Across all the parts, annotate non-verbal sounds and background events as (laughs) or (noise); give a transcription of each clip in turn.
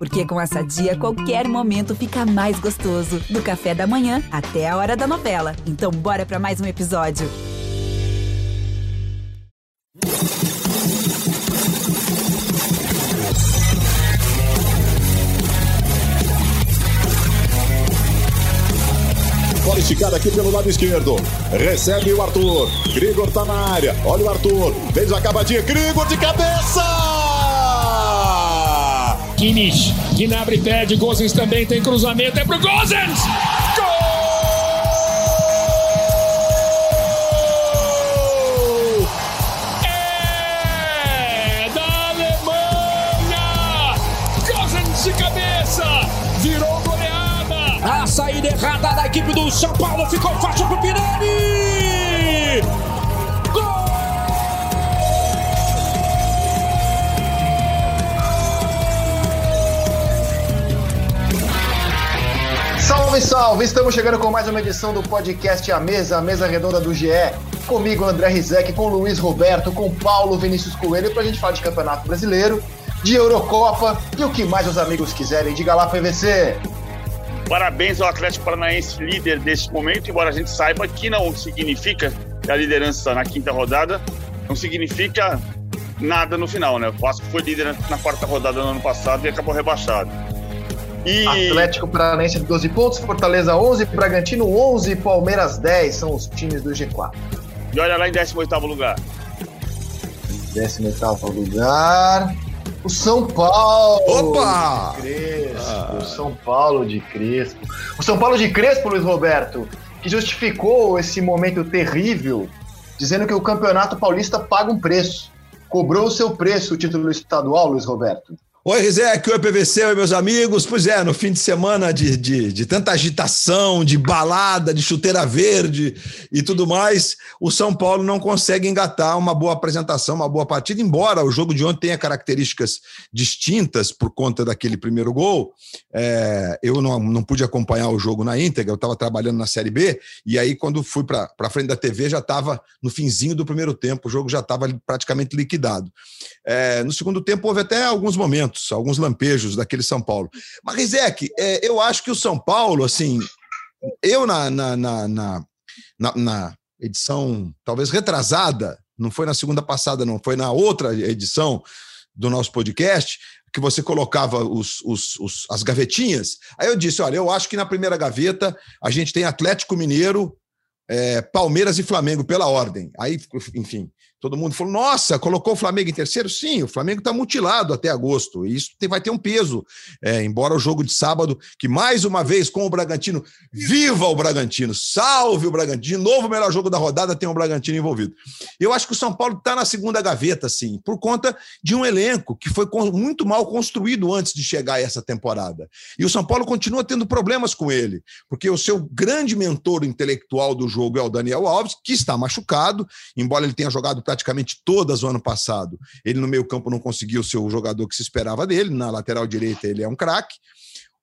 Porque com essa dia, qualquer momento fica mais gostoso. Do café da manhã até a hora da novela. Então, bora para mais um episódio. Bola esticada aqui pelo lado esquerdo. Recebe o Arthur. Grigor tá na área. Olha o Arthur. Fez a acabadinha. Grigor de cabeça! Kimmich. Gnabry perde. Gozens também tem cruzamento. É pro Gozens! Gol! É da Alemanha! Gozens de cabeça! Virou goleada! A saída errada da equipe do São Paulo ficou fácil pro Pirelli! Salve, salve! Estamos chegando com mais uma edição do podcast A Mesa, a mesa redonda do GE. Comigo, André Rizek, com Luiz Roberto, com Paulo Vinícius Coelho, pra gente falar de Campeonato Brasileiro, de Eurocopa e o que mais os amigos quiserem. Diga lá, PVC! Parabéns ao Atlético Paranaense, líder desse momento, embora a gente saiba que não significa a liderança na quinta rodada não significa nada no final, né? O Vasco foi líder na quarta rodada no ano passado e acabou rebaixado. E Atlético Paranaense 12 pontos, Fortaleza 11, Bragantino 11, Palmeiras 10 são os times do G4. e olha lá em 18º lugar. 18 lugar, o São Paulo. Opa! De Crespo, O São Paulo de Crespo. O São Paulo de Crespo, Luiz Roberto, que justificou esse momento terrível, dizendo que o Campeonato Paulista paga um preço. Cobrou o seu preço o título estadual, Luiz Roberto. Oi, Rizek, oi, PVC, oi, meus amigos. Pois é, no fim de semana de, de, de, tanta agitação, de balada, de chuteira verde e tudo mais, o São Paulo não consegue engatar uma boa apresentação, uma boa partida, embora o jogo de ontem tenha características distintas por conta daquele primeiro gol. É, eu não, não pude acompanhar o jogo na íntegra, eu estava trabalhando na Série B, e aí, quando fui para a frente da TV, já estava no finzinho do primeiro tempo, o jogo já estava praticamente liquidado. É, no segundo tempo, houve até alguns momentos alguns lampejos daquele São Paulo. Mas, Rizek, é, eu acho que o São Paulo, assim, eu na, na, na, na, na edição talvez retrasada, não foi na segunda passada, não, foi na outra edição do nosso podcast, que você colocava os, os, os, as gavetinhas. Aí eu disse: olha, eu acho que na primeira gaveta a gente tem Atlético Mineiro, é, Palmeiras e Flamengo pela ordem. Aí, enfim, todo mundo falou: nossa, colocou o Flamengo em terceiro? Sim, o Flamengo está mutilado até agosto. E isso vai ter um peso. É, embora o jogo de sábado, que mais uma vez com o Bragantino, viva o Bragantino, salve o Bragantino, de novo o melhor jogo da rodada tem o Bragantino envolvido. Eu acho que o São Paulo está na segunda gaveta, sim, por conta de um elenco que foi muito mal construído antes de chegar a essa temporada. E o São Paulo continua tendo problemas com ele, porque o seu grande mentor intelectual do jogo é o Daniel Alves, que está machucado, embora ele tenha jogado praticamente todas o ano passado. Ele no meio-campo não conseguiu ser o jogador que se esperava dele, na lateral direita ele é um craque.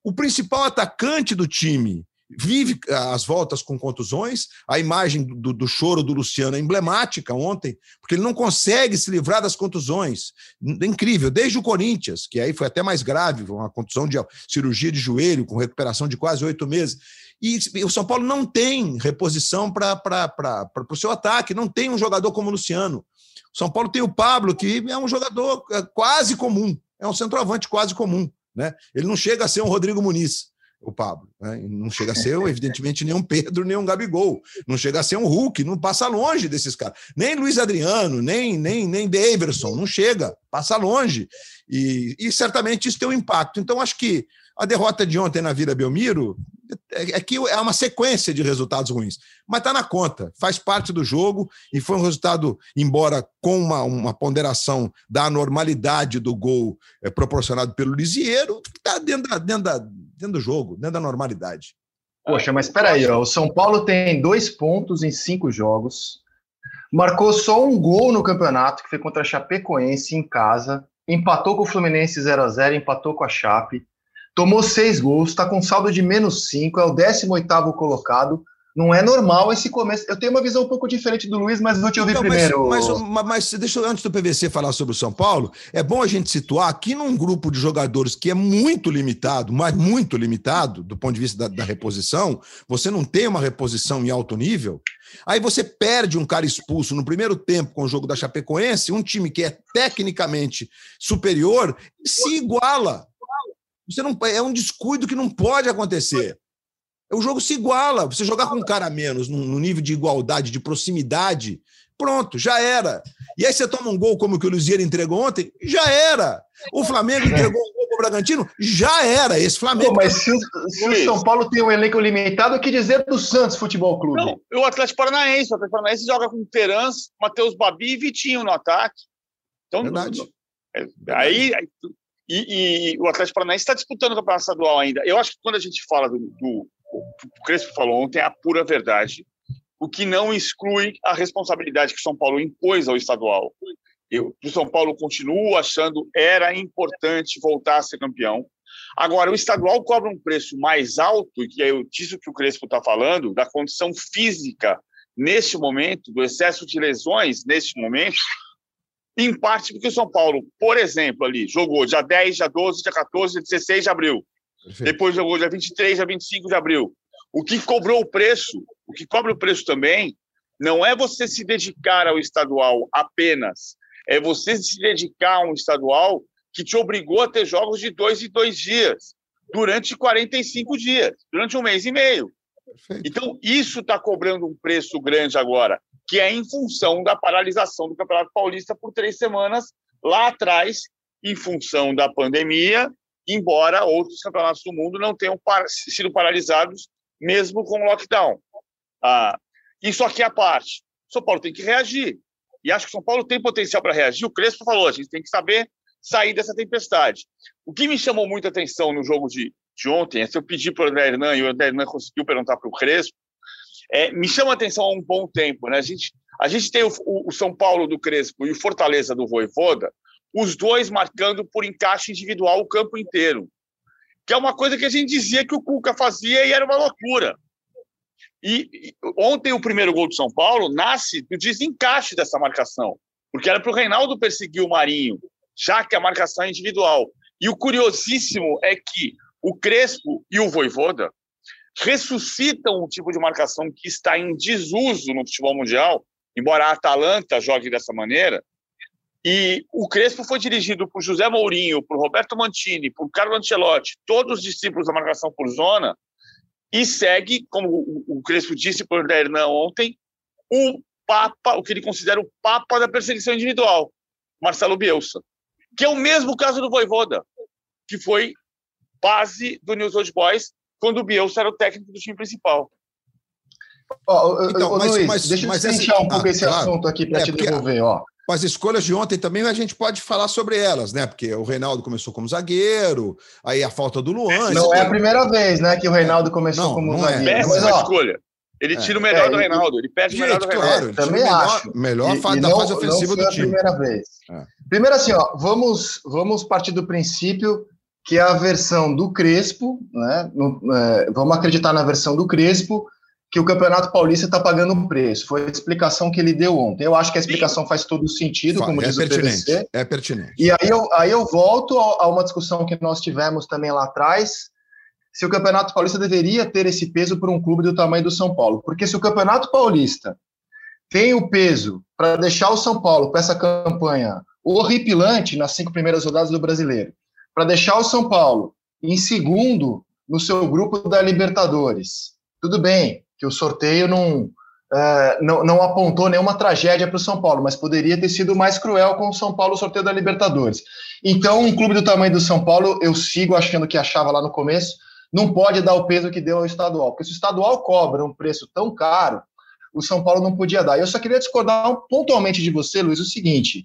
O principal atacante do time vive as voltas com contusões. A imagem do, do, choro do Luciano é emblemática ontem, porque ele não consegue se livrar das contusões. Incrível, desde o Corinthians, que aí foi até mais grave, uma contusão de cirurgia de joelho, com recuperação de quase oito meses. E o São Paulo não tem reposição para o seu ataque, não tem um jogador como o Luciano. O São Paulo tem o Pablo, que é um jogador quase comum, é um centroavante quase comum. Né? Ele não chega a ser um Rodrigo Muniz, o Pablo. Né? Não chega a ser, (laughs) evidentemente, nem um Pedro, nem um Gabigol. Não chega a ser um Hulk, não passa longe desses caras. Nem Luiz Adriano, nem, nem, nem Daverson, não chega, passa longe. E, e certamente isso tem um impacto. Então, acho que a derrota de ontem na Vila Belmiro é que é uma sequência de resultados ruins, mas está na conta, faz parte do jogo e foi um resultado, embora com uma, uma ponderação da normalidade do gol é, proporcionado pelo Lisieiro, está dentro, dentro, dentro do jogo, dentro da normalidade. Poxa, mas espera aí, o São Paulo tem dois pontos em cinco jogos, marcou só um gol no campeonato, que foi contra a Chapecoense em casa, empatou com o Fluminense 0 a 0 empatou com a Chape, tomou seis gols, está com saldo de menos cinco, é o 18º colocado, não é normal esse começo. Eu tenho uma visão um pouco diferente do Luiz, mas vou te ouvir então, primeiro. Mas, mas, mas, deixa eu, antes do PVC falar sobre o São Paulo, é bom a gente situar aqui num grupo de jogadores que é muito limitado, mas muito limitado do ponto de vista da, da reposição. Você não tem uma reposição em alto nível. Aí você perde um cara expulso no primeiro tempo com o jogo da Chapecoense, um time que é tecnicamente superior, se iguala. Você não, é um descuido que não pode acontecer. O jogo se iguala. Você jogar com um cara menos, no nível de igualdade, de proximidade, pronto, já era. E aí você toma um gol como o que o Luzier entregou ontem, já era. O Flamengo entregou um gol para o Bragantino, já era. Esse Flamengo. Pô, mas se o, se o, São Paulo tem um elenco limitado, o que dizer do Santos Futebol Clube? Não, o Atlético Paranaense. O Atlético Paranaense joga com Terans, Matheus Babi e Vitinho no ataque. Então, Verdade. É, aí, aí e, e, o Atlético Paranaense está disputando o campeonato estadual ainda. Eu acho que quando a gente fala do, do o Crespo falou ontem é a pura verdade, o que não exclui a responsabilidade que São Paulo impôs ao estadual. Eu, o São Paulo continua achando era importante voltar a ser campeão. Agora, o estadual cobra um preço mais alto, e que é disso que o Crespo está falando, da condição física neste momento, do excesso de lesões neste momento, em parte porque o São Paulo, por exemplo, ali jogou dia 10, dia 12, dia 14, dia 16 de abril. Perfeito. Depois jogou dia 23, dia 25 de abril. O que cobrou o preço, o que cobra o preço também, não é você se dedicar ao estadual apenas, é você se dedicar a um estadual que te obrigou a ter jogos de dois e dois dias, durante 45 dias, durante um mês e meio. Perfeito. Então, isso está cobrando um preço grande agora, que é em função da paralisação do Campeonato Paulista por três semanas lá atrás, em função da pandemia embora outros campeonatos do mundo não tenham sido paralisados, mesmo com lockdown. Ah, isso aqui é a parte. São Paulo tem que reagir. E acho que São Paulo tem potencial para reagir. O Crespo falou, a gente tem que saber sair dessa tempestade. O que me chamou muita atenção no jogo de, de ontem, é se eu pedi para o André Hernan e o André Hernan conseguiu perguntar para o Crespo, é, me chama a atenção há um bom tempo. Né? A, gente, a gente tem o, o, São Paulo do Crespo e o Fortaleza do Voivoda, os dois marcando por encaixe individual o campo inteiro. Que é uma coisa que a gente dizia que o Cuca fazia e era uma loucura. E, e ontem o primeiro gol do São Paulo nasce do desencaixe dessa marcação, porque era para o Reinaldo perseguir o Marinho, já que a marcação é individual. E o curiosíssimo é que o Crespo e o Voivoda ressuscitam um tipo de marcação que está em desuso no futebol mundial, embora a Atalanta jogue dessa maneira, e o Crespo foi dirigido por José Mourinho, por Roberto Mantini, por Carlo Ancelotti, todos os discípulos da marcação por zona, e segue, como o Crespo disse por Hernan ontem, o papa, o que ele considera o papa da perseguição individual, Marcelo Bielsa, que é o mesmo caso do Voivoda, que foi base do News Old Boys quando o Bielsa era o técnico do time principal. Oh, então, mas, Luiz, mas, deixa eu mas um pouco ah, esse claro, assunto aqui para é, te devolver. Ó. As escolhas de ontem também a gente pode falar sobre elas, né? Porque o Reinaldo começou como zagueiro, aí a falta do Luan. Não é a primeira vez, né, que o Reinaldo começou não, como não é. zagueiro. É. Mas, ó, escolha. Ele é. tira o melhor é, do Reinaldo, ele perde o melhor do Reinaldo. Claro, também melhor, acho. Melhor e, fase, e da fase ofensiva do time. a primeira vez. É. Primeiro assim, ó, vamos, vamos partir do princípio que a versão do Crespo, né, no, é, vamos acreditar na versão do Crespo, que o Campeonato Paulista está pagando um preço. Foi a explicação que ele deu ontem. Eu acho que a explicação faz todo sentido, como é diz pertinente, o PVC. É pertinente. E aí eu, aí eu volto a uma discussão que nós tivemos também lá atrás, se o Campeonato Paulista deveria ter esse peso para um clube do tamanho do São Paulo. Porque se o Campeonato Paulista tem o peso para deixar o São Paulo com essa campanha horripilante nas cinco primeiras rodadas do Brasileiro, para deixar o São Paulo em segundo no seu grupo da Libertadores, tudo bem, que o sorteio não, é, não, não, apontou nenhuma tragédia para o São Paulo, mas poderia ter sido mais cruel com o São Paulo o sorteio da Libertadores. Então, um clube do tamanho do São Paulo, eu sigo achando que achava lá no começo, não pode dar o peso que deu ao estadual, porque se o estadual cobra um preço tão caro, o São Paulo não podia dar. Eu só queria discordar pontualmente de você, Luiz, o seguinte: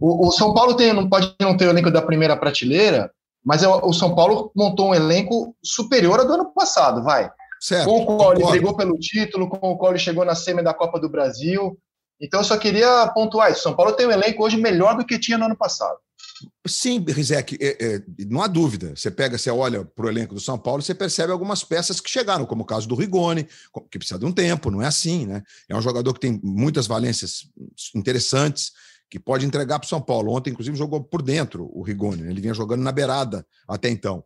o, o São Paulo tem, não pode não ter o elenco da primeira prateleira, mas é o São Paulo montou um elenco superior ao do ano passado, vai. Certo, com o qual ele brigou pelo título, com o qual ele chegou na semi da Copa do Brasil. Então, eu só queria pontuar isso. São Paulo tem um elenco hoje melhor do que tinha no ano passado. Sim, Rizek, é, é, não há dúvida. Você pega, você olha para o elenco do São Paulo, você percebe algumas peças que chegaram, como o caso do Rigoni, que precisa de um tempo, não é assim, né? É um jogador que tem muitas valências interessantes, que pode entregar para o São Paulo. Ontem, inclusive, jogou por dentro o Rigoni, né? ele vinha jogando na beirada até então.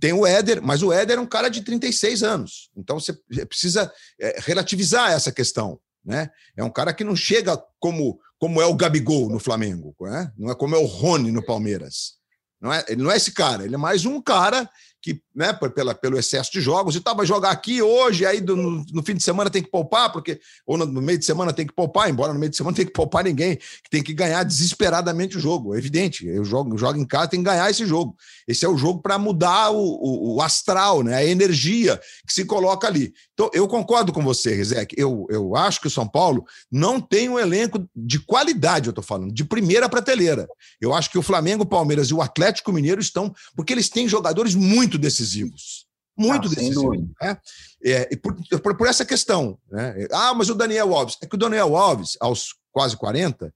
Tem o Éder, mas o Éder é um cara de 36 anos, então você precisa é, relativizar essa questão. Né? É um cara que não chega como, como é o Gabigol no Flamengo, né? não é como é o Rony no Palmeiras. Não é, ele não é esse cara, ele é mais um cara que, né, pela, pelo excesso de jogos, e tal, vai jogar aqui hoje, aí do, no, no, fim de semana tem que poupar, porque, ou no, no, meio de semana tem que poupar, embora no meio de semana (laughs) tem que poupar ninguém, que tem que ganhar desesperadamente o jogo, é evidente. Eu jogo, eu jogo em casa, tem que ganhar esse jogo. Esse é o jogo para mudar o, o, o, astral, né, a energia que se coloca ali. Então, eu concordo com você, Rizek. Eu, eu acho que o São Paulo não tem um elenco de qualidade, eu estou falando, de primeira prateleira. Eu acho que o Flamengo, o Palmeiras e o Atlético Mineiro estão, porque eles têm jogadores muito decisivos. Muito ah, decisivos. Né? É, por, por, por, essa questão. Né? Ah, mas o Daniel Alves. É que o Daniel Alves, aos quase 40,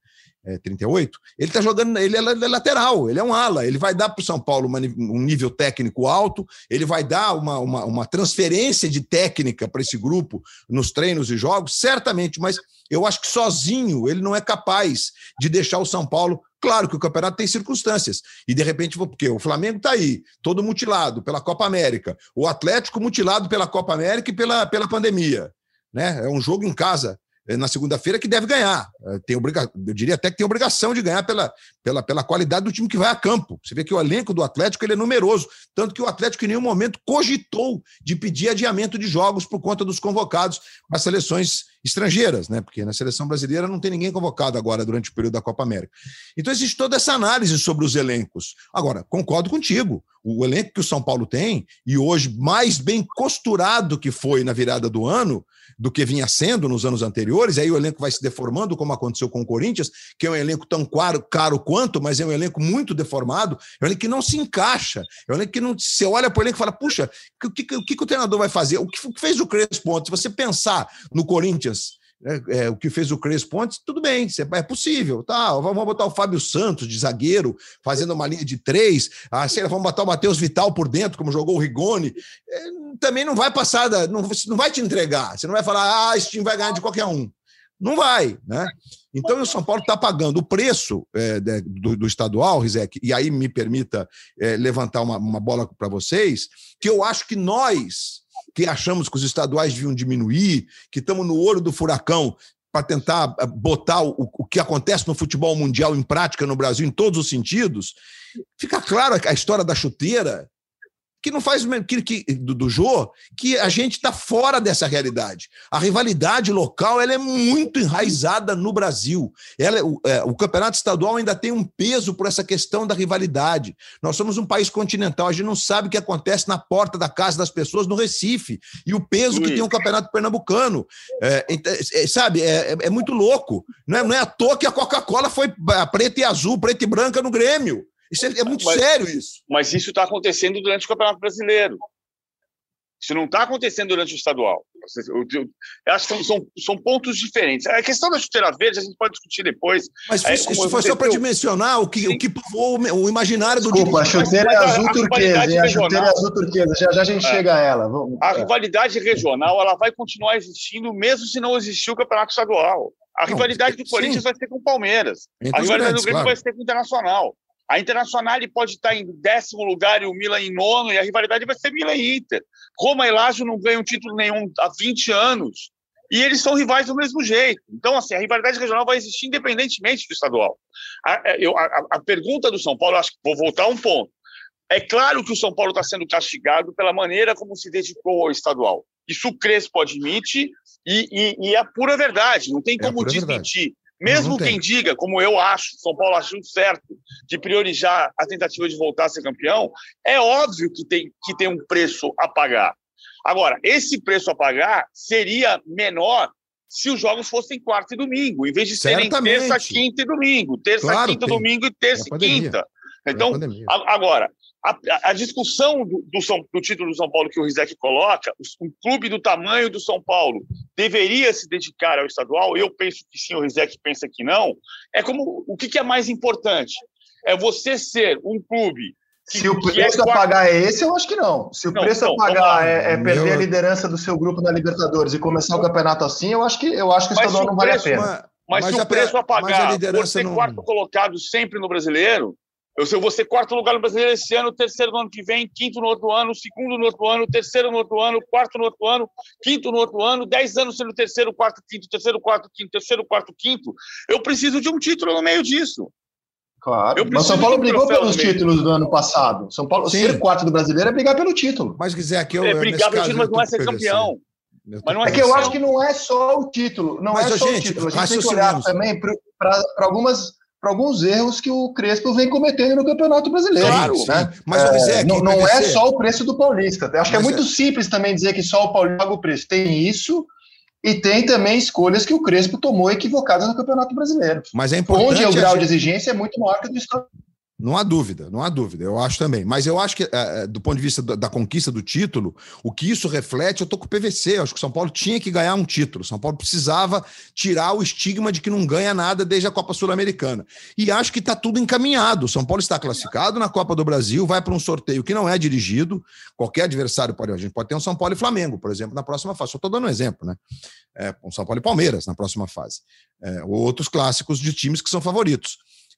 é, 38, ele está jogando, ele é, lateral, ele é um ala, ele vai dar para o São Paulo uma, um nível técnico alto, ele vai dar uma, uma, uma transferência de técnica para esse grupo nos treinos e jogos, certamente, mas eu acho que sozinho ele não é capaz de deixar o São Paulo. Claro que o campeonato tem circunstâncias. E de repente, porque o Flamengo está aí, todo mutilado pela Copa América, o Atlético mutilado pela Copa América e pela, pela pandemia. Né? É um jogo em casa é, na segunda-feira que deve ganhar. É, tem obriga... Eu diria até que tem obrigação de ganhar pela, pela, pela qualidade do time que vai a campo. Você vê que o elenco do Atlético ele é numeroso, tanto que o Atlético em nenhum momento cogitou de pedir adiamento de jogos por conta dos convocados para seleções estrangeiras, né? Porque na seleção brasileira não tem ninguém convocado agora durante o período da Copa América. Então existe toda essa análise sobre os elencos. Agora, concordo contigo. O elenco que o São Paulo tem, e hoje mais bem costurado que foi na virada do ano, do que vinha sendo nos anos anteriores, aí o elenco vai se deformando, como aconteceu com o Corinthians, que é um elenco tão caro, caro quanto, mas é um elenco muito deformado, é um elenco que não se encaixa, é um elenco que não. Você olha para o elenco e fala, puxa, o que, que, que, o treinador vai fazer? O que fez o Crespo ontem? Se você pensar no Corinthians é, é, o que fez o Crespo antes, tudo bem, é possível. Tá, vamos botar o Fábio Santos de zagueiro, fazendo uma linha de três. Ah, sei lá, vamos botar o Matheus Vital por dentro, como jogou o Rigoni. É, também não vai passar, da, não, não vai te entregar. Você não vai falar, ah, esse time vai ganhar de qualquer um. Não vai, né? Então o São Paulo está pagando o preço é, do, do, estadual, Rizek, e aí me permita é, levantar uma, uma bola para vocês, que eu acho que nós, que achamos que os estaduais deviam diminuir, que estamos no olho do furacão para tentar eh, botar o, o que acontece no futebol mundial em prática no Brasil em todos os sentidos, fica claro a história da chuteira, que não faz que, que, do, do Jô, que a gente está fora dessa realidade. A rivalidade local ela é muito enraizada no Brasil. Ela, o, é, o campeonato estadual ainda tem um peso por essa questão da rivalidade. Nós somos um país continental, a gente não sabe o que acontece na porta da casa das pessoas no Recife e o peso que tem o campeonato pernambucano. É, é, sabe, é, é, é, muito louco. Não é, não é à toa que a Coca-Cola foi preta e azul, preta e branca no Grêmio. Isso é, é muito mas, sério isso. Mas isso está acontecendo durante o Campeonato Brasileiro. Isso não está acontecendo durante o estadual. Eu, eu acho que são, são, pontos diferentes. A questão da chuteira verde a gente pode discutir depois. Mas isso, isso foi só para dimensionar o que, o que povoou o imaginário do Desculpa, a chuteira é azul turquesa. A chuteira é azul turquesa. Já, já a gente é. chega a ela. Vamos, a é. rivalidade regional ela vai continuar existindo mesmo se não existir o campeonato estadual. A não, rivalidade do Corinthians sim. vai ser com o Palmeiras. Entre a rivalidade grandes, do Grêmio claro. vai ser com o Internacional. A Internacional pode estar em décimo lugar e o Milan em nono, e a rivalidade vai ser Milan e Inter. Roma e Lazio não ganham título nenhum há 20 anos, e eles são rivais do mesmo jeito. Então, assim, a rivalidade regional vai existir independentemente do estadual. A, é, eu, a, a pergunta do São Paulo, acho que vou voltar a um ponto. É claro que o São Paulo está sendo castigado pela maneira como se dedicou ao estadual. Isso o Crespo admite e, e, e é a pura verdade, não tem é como desmentir. Mesmo quem diga, como eu acho, São Paulo acha certo, de priorizar a tentativa de voltar a ser campeão, é óbvio que tem, que tem um preço a pagar. Agora, esse preço a pagar seria menor se os jogos fossem quarta e domingo, em vez de serem Certamente. terça, quinta e domingo. Terça, claro, quinta, tem. domingo e terça e quinta. Então, agora, a, a discussão do, do, São, do, título do São Paulo que o Rizek coloca, um clube do tamanho do São Paulo deveria se dedicar ao estadual? Eu penso que sim, o Rizek pensa que não. É como o que, que é mais importante? É você ser um clube. Que, Se o preço é a pagar é esse, eu acho que não. Se o não, preço a pagar é, é, perder Meu... a liderança do seu grupo na Libertadores e começar o campeonato assim, eu acho que eu acho que o estadual não vale a pena. Mas, mas se o preço a pagar a por ser não... quarto colocado sempre no brasileiro, eu, se eu vou ser quarto lugar no brasileiro esse ano, terceiro no ano que vem, quinto no outro ano, segundo no outro ano, terceiro no outro ano, quarto no outro ano, quinto no outro ano, dez anos sendo terceiro, quarto, quinto, terceiro, quarto, quinto, terceiro, quarto, quinto. Eu preciso de um título no meio disso. Claro. Mas São Paulo brigou pelos títulos do ano passado. São Paulo Sim. ser quarto do brasileiro é brigar pelo título. Mas quiser aqui eu, é brigar pelo título, mas não é ser campeão. Mas não é, é que eu acho que não é só o título. Não mas, é só gente, o título. A gente tem que olhar também para algumas para alguns erros que o Crespo vem cometendo no Campeonato Brasileiro. Claro, né? mas é, não, não é só o preço do Paulista. Acho mas que é muito é... simples também dizer que só o Paulista paga o preço. Tem isso e tem também escolhas que o Crespo tomou equivocadas no Campeonato Brasileiro. Mas é importante. Onde o grau gente... de exigência é muito maior que o do Estado. Não há dúvida, não há dúvida. Eu acho também. Mas eu acho que, é, do ponto de vista da, conquista do título, o que isso reflete, eu estou com o PVC. Eu acho que o São Paulo tinha que ganhar um título. O São Paulo precisava tirar o estigma de que não ganha nada desde a Copa Sul-Americana. E acho que está tudo encaminhado. O São Paulo está classificado na Copa do Brasil, vai para um sorteio que não é dirigido. Qualquer adversário pode. A gente pode ter um São Paulo e Flamengo, por exemplo, na próxima fase. Só estou dando um exemplo, né? É, um São Paulo e Palmeiras na próxima fase. É, ou outros clássicos de times que são favoritos.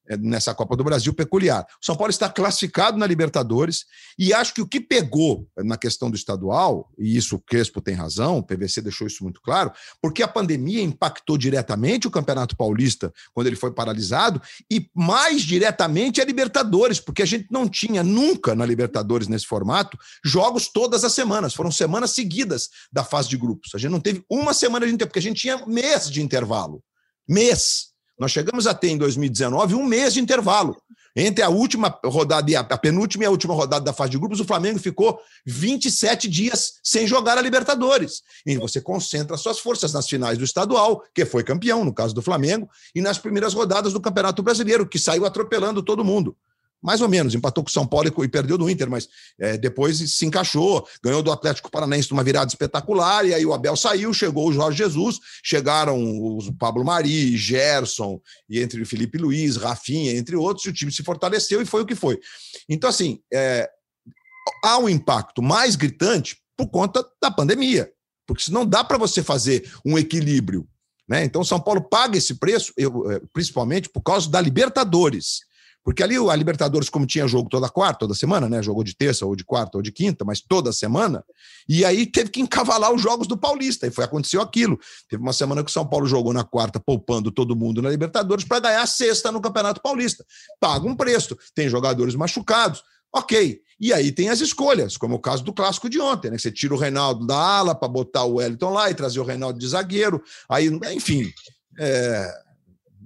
É, nessa Copa do Brasil peculiar. O São Paulo está classificado na Libertadores e acho que o que pegou na questão do estadual, e isso o Crespo tem razão, o PVC deixou isso muito claro, porque a pandemia impactou diretamente o Campeonato Paulista quando ele foi paralisado e mais diretamente a Libertadores, porque a gente não tinha nunca na Libertadores nesse formato jogos todas as semanas, foram semanas seguidas da fase de grupos. A gente não teve uma semana de intervalo, porque a gente tinha mês de intervalo. Mês. Nós chegamos a ter em 2019 um mês de intervalo. Entre a última rodada e a, penúltima e a última rodada da fase de grupos, o Flamengo ficou 27 dias sem jogar a Libertadores. E você concentra suas forças nas finais do estadual, que foi campeão, no caso do Flamengo, e nas primeiras rodadas do Campeonato Brasileiro, que saiu atropelando todo mundo mais ou menos, empatou com o São Paulo e perdeu do Inter, mas é, depois se encaixou, ganhou do Atlético Paranaense numa virada espetacular, e aí o Abel saiu, chegou o Jorge Jesus, chegaram os Pablo Mari, Gerson, e entre Felipe Luiz, Rafinha, entre outros, e o time se fortaleceu e foi o que foi. Então, assim, é, há um impacto mais gritante por conta da pandemia, porque senão dá para você fazer um equilíbrio. Né? Então, São Paulo paga esse preço, eu, é, principalmente por causa da Libertadores porque ali a Libertadores, como tinha jogo toda quarta, toda semana, né? Jogou de terça, ou de quarta, ou de quinta, mas toda semana. E aí teve que encavalar os jogos do Paulista. E foi aconteceu aquilo. Teve uma semana que o São Paulo jogou na quarta, poupando todo mundo na Libertadores para ganhar a sexta no Campeonato Paulista. Paga um preço. Tem jogadores machucados. Ok. E aí tem as escolhas, como o caso do clássico de ontem, né? Você tira o Reinaldo da ala para botar o Wellington lá e trazer o Reinaldo de zagueiro. Aí, enfim, é,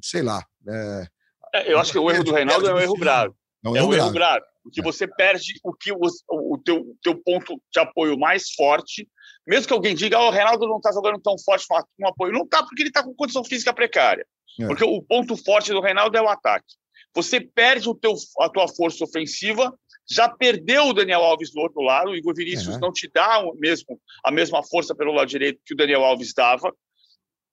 sei lá. É, é, eu acho que o erro do (laughs) Reinaldo é um erro grave. É um erro, é um erro grave. Porque é. você perde o que o, o teu, teu ponto de apoio mais forte. Mesmo que alguém diga, oh, o Reinaldo não está jogando tão forte com apoio. Não está porque ele está com condição física precária. É. Porque o ponto forte do Reinaldo é o ataque. Você perde o teu, a tua força ofensiva, já perdeu o Daniel Alves do outro lado, o Igor Vinícius não te dá o mesmo, a mesma força pelo lado direito que o Daniel Alves dava.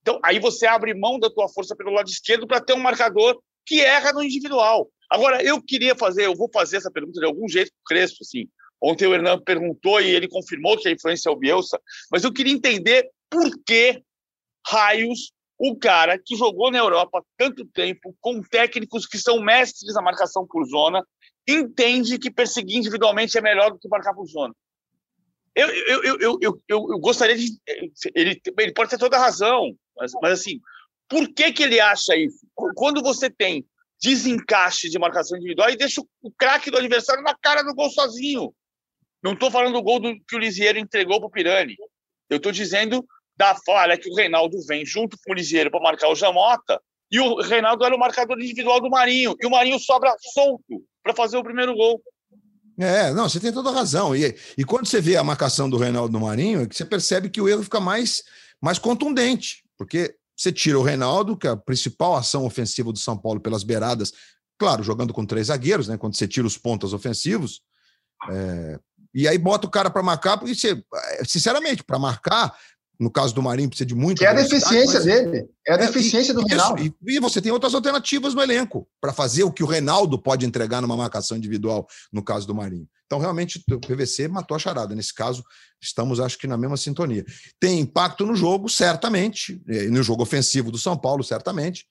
Então, aí você abre mão da tua força pelo lado esquerdo para ter um marcador que erra no individual. Agora, eu queria fazer, eu vou fazer essa pergunta de algum jeito para o Crespo, assim. Ontem o Hernan perguntou e ele confirmou que a influência é o Bielsa, mas eu queria entender por que raios o cara que jogou na Europa tanto tempo, com técnicos que são mestres da marcação por zona, entende que perseguir individualmente é melhor do que marcar por zona. Eu, eu, eu, eu, eu, eu gostaria de. Ele, ele pode ter toda a razão, mas, mas assim, por que, que ele acha isso? Quando você tem desencaixe de marcação individual e deixa o craque do adversário na cara do gol sozinho. Não estou falando do gol do, que o Lisieiro entregou para o Pirani. Eu estou dizendo da falha que o Reinaldo vem junto com o Lisieiro para marcar o Jamota e o Reinaldo era o marcador individual do Marinho. E o Marinho sobra solto para fazer o primeiro gol. É, não, você tem toda a razão. E, e quando você vê a marcação do Reinaldo no Marinho, é que você percebe que o erro fica mais, mais contundente. Porque você tira o Reinaldo, que é a principal ação ofensiva do São Paulo pelas beiradas, claro, jogando com três zagueiros, né? Quando você tira os pontas ofensivos. É, e aí bota o cara para marcar, porque você, é, sinceramente, para marcar, No caso do Marinho, precisa de muito. Que é a deficiência mas... dele. É a é, deficiência e, do Reinaldo. Isso, e, e, você tem outras alternativas no elenco para fazer o que o Reinaldo pode entregar numa marcação individual, no caso do Marinho. Então, realmente, o PVC matou a charada. Nesse caso, estamos, acho que, na mesma sintonia. Tem impacto no jogo, certamente, no jogo ofensivo do São Paulo, certamente.